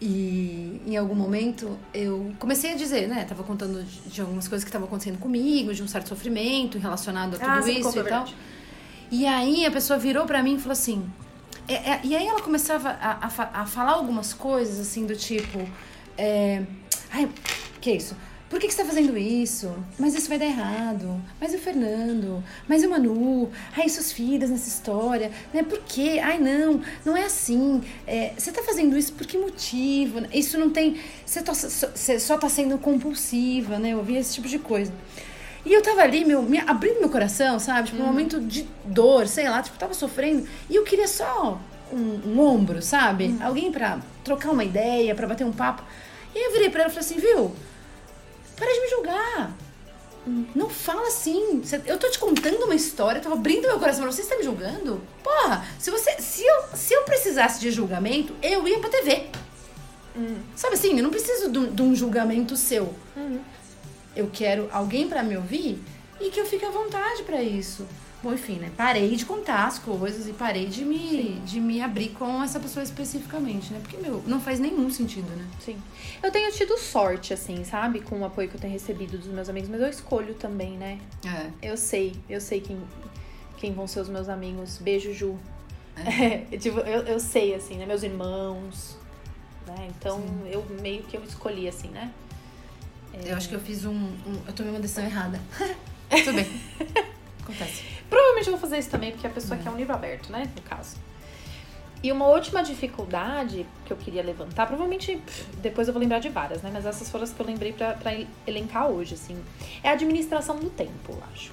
E em algum momento eu comecei a dizer, né? Tava contando de, algumas coisas que estavam acontecendo comigo, de um certo sofrimento relacionado a tudo ah, isso e tal. E aí a pessoa virou para mim e falou assim. É, é, e aí ela começava a, a, a, falar algumas coisas assim do tipo. É, Ai, que isso? Por que, que você tá fazendo isso? Mas isso vai dar errado. Mas o Fernando? Mas o Manu? Ai, seus filhos nessa história? Né? Por quê? Ai, não, não é assim. É, você tá fazendo isso por que motivo? Isso não tem. Você, tá, você só tá sendo compulsiva, né? Eu ouvi esse tipo de coisa. E eu tava ali, meu, me, abrindo meu coração, sabe? Tipo, um uhum. momento de dor, sei lá, tipo, tava sofrendo. E eu queria só um, um ombro, sabe? Uhum. Alguém pra trocar uma ideia, pra bater um papo. E aí eu virei pra ela e falei assim, viu? Para de me julgar. Não fala assim. Eu tô te contando uma história, tô abrindo meu coração pra você, você tá me julgando? Porra, se você. Se eu, se eu precisasse de julgamento, eu ia pra TV. Hum. Sabe assim, eu não preciso de, de um julgamento seu. Hum. Eu quero alguém para me ouvir e que eu fique à vontade para isso. Bom, enfim, né? Parei de contar as coisas e parei de me, de me abrir com essa pessoa especificamente, né? Porque, meu, não faz nenhum sentido, né? Sim. Eu tenho tido sorte, assim, sabe? Com o apoio que eu tenho recebido dos meus amigos, mas eu escolho também, né? É. Eu sei, eu sei quem, quem vão ser os meus amigos. Beijo, Ju. É. É, tipo, eu, eu sei, assim, né? Meus irmãos, né? Então, Sim. eu meio que eu escolhi, assim, né? Eu acho que eu fiz um, um eu tomei uma decisão errada. Tudo bem. Acontece. Provavelmente eu vou fazer isso também, porque a pessoa é. quer um livro aberto, né? No caso. E uma última dificuldade que eu queria levantar, provavelmente depois eu vou lembrar de várias, né? Mas essas foram as que eu lembrei para elencar hoje, assim. É a administração do tempo, eu acho.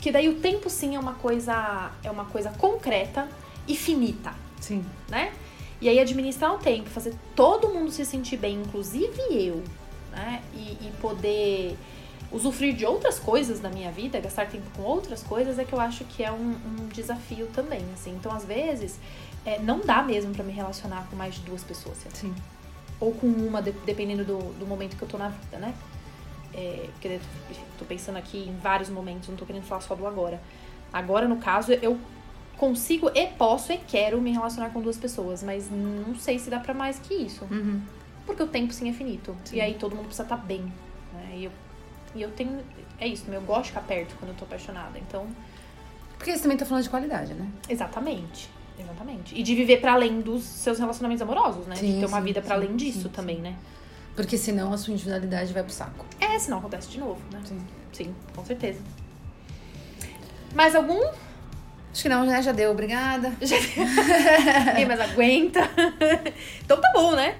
Que daí o tempo sim é uma coisa é uma coisa concreta e finita. Sim. Né? E aí administrar o tempo, fazer todo mundo se sentir bem, inclusive eu, né? E, e poder usufruir de outras coisas da minha vida, gastar tempo com outras coisas, é que eu acho que é um, um desafio também, assim. Então, às vezes, é, não dá mesmo para me relacionar com mais de duas pessoas, Sim. Ou com uma, de, dependendo do, do momento que eu tô na vida, né? É, porque tô pensando aqui em vários momentos, não tô querendo falar só do agora. Agora, no caso, eu consigo e posso e quero me relacionar com duas pessoas, mas não sei se dá para mais que isso. Uhum. Porque o tempo sim é finito. Sim. E aí todo mundo precisa estar tá bem. Né? E eu e eu tenho. É isso, eu gosto de ficar perto quando eu tô apaixonada. Então. Porque você também tá falando de qualidade, né? Exatamente. Exatamente. E de viver para além dos seus relacionamentos amorosos, né? Sim, de ter uma sim, vida para além disso sim, também, né? Porque senão a sua individualidade vai pro saco. É, senão acontece de novo, né? Sim. Sim, com certeza. Mais algum? Acho que não, né? Já deu, obrigada. Já deu. Ninguém mais aguenta. então tá bom, né?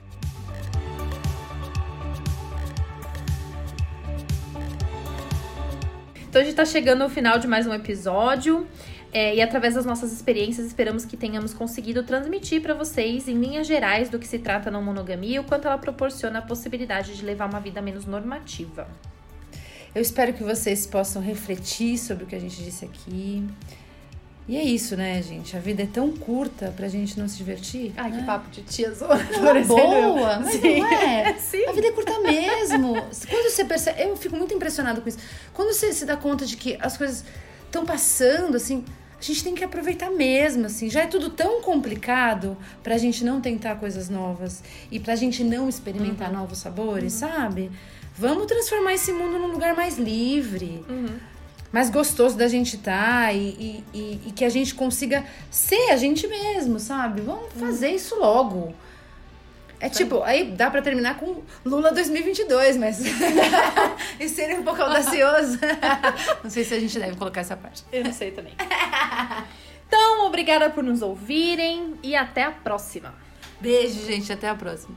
Então a gente está chegando ao final de mais um episódio. É, e através das nossas experiências, esperamos que tenhamos conseguido transmitir para vocês, em linhas gerais, do que se trata na monogamia e o quanto ela proporciona a possibilidade de levar uma vida menos normativa. Eu espero que vocês possam refletir sobre o que a gente disse aqui. E é isso, né, gente? A vida é tão curta pra gente não se divertir. Ai, né? que papo de tiazona. Não, é boa, mas Sim. não é. Sim. A vida é curta mesmo. Quando você percebe. Eu fico muito impressionada com isso. Quando você se dá conta de que as coisas estão passando, assim. A gente tem que aproveitar mesmo, assim. Já é tudo tão complicado pra gente não tentar coisas novas e pra gente não experimentar novos sabores, sabe? Vamos transformar esse mundo num lugar mais livre, Uhum. Mais gostoso da gente estar e, e, e- e que a gente consiga ser a gente mesmo, sabe? Vamos fazer isso logo. É tipo, aí dá pra terminar com Lula 2022, mas. e ser um pouco audacioso. Não sei se a gente deve colocar essa parte. Eu não sei também. Então, obrigada por nos ouvirem e até a próxima. Beijo, gente. Até a próxima.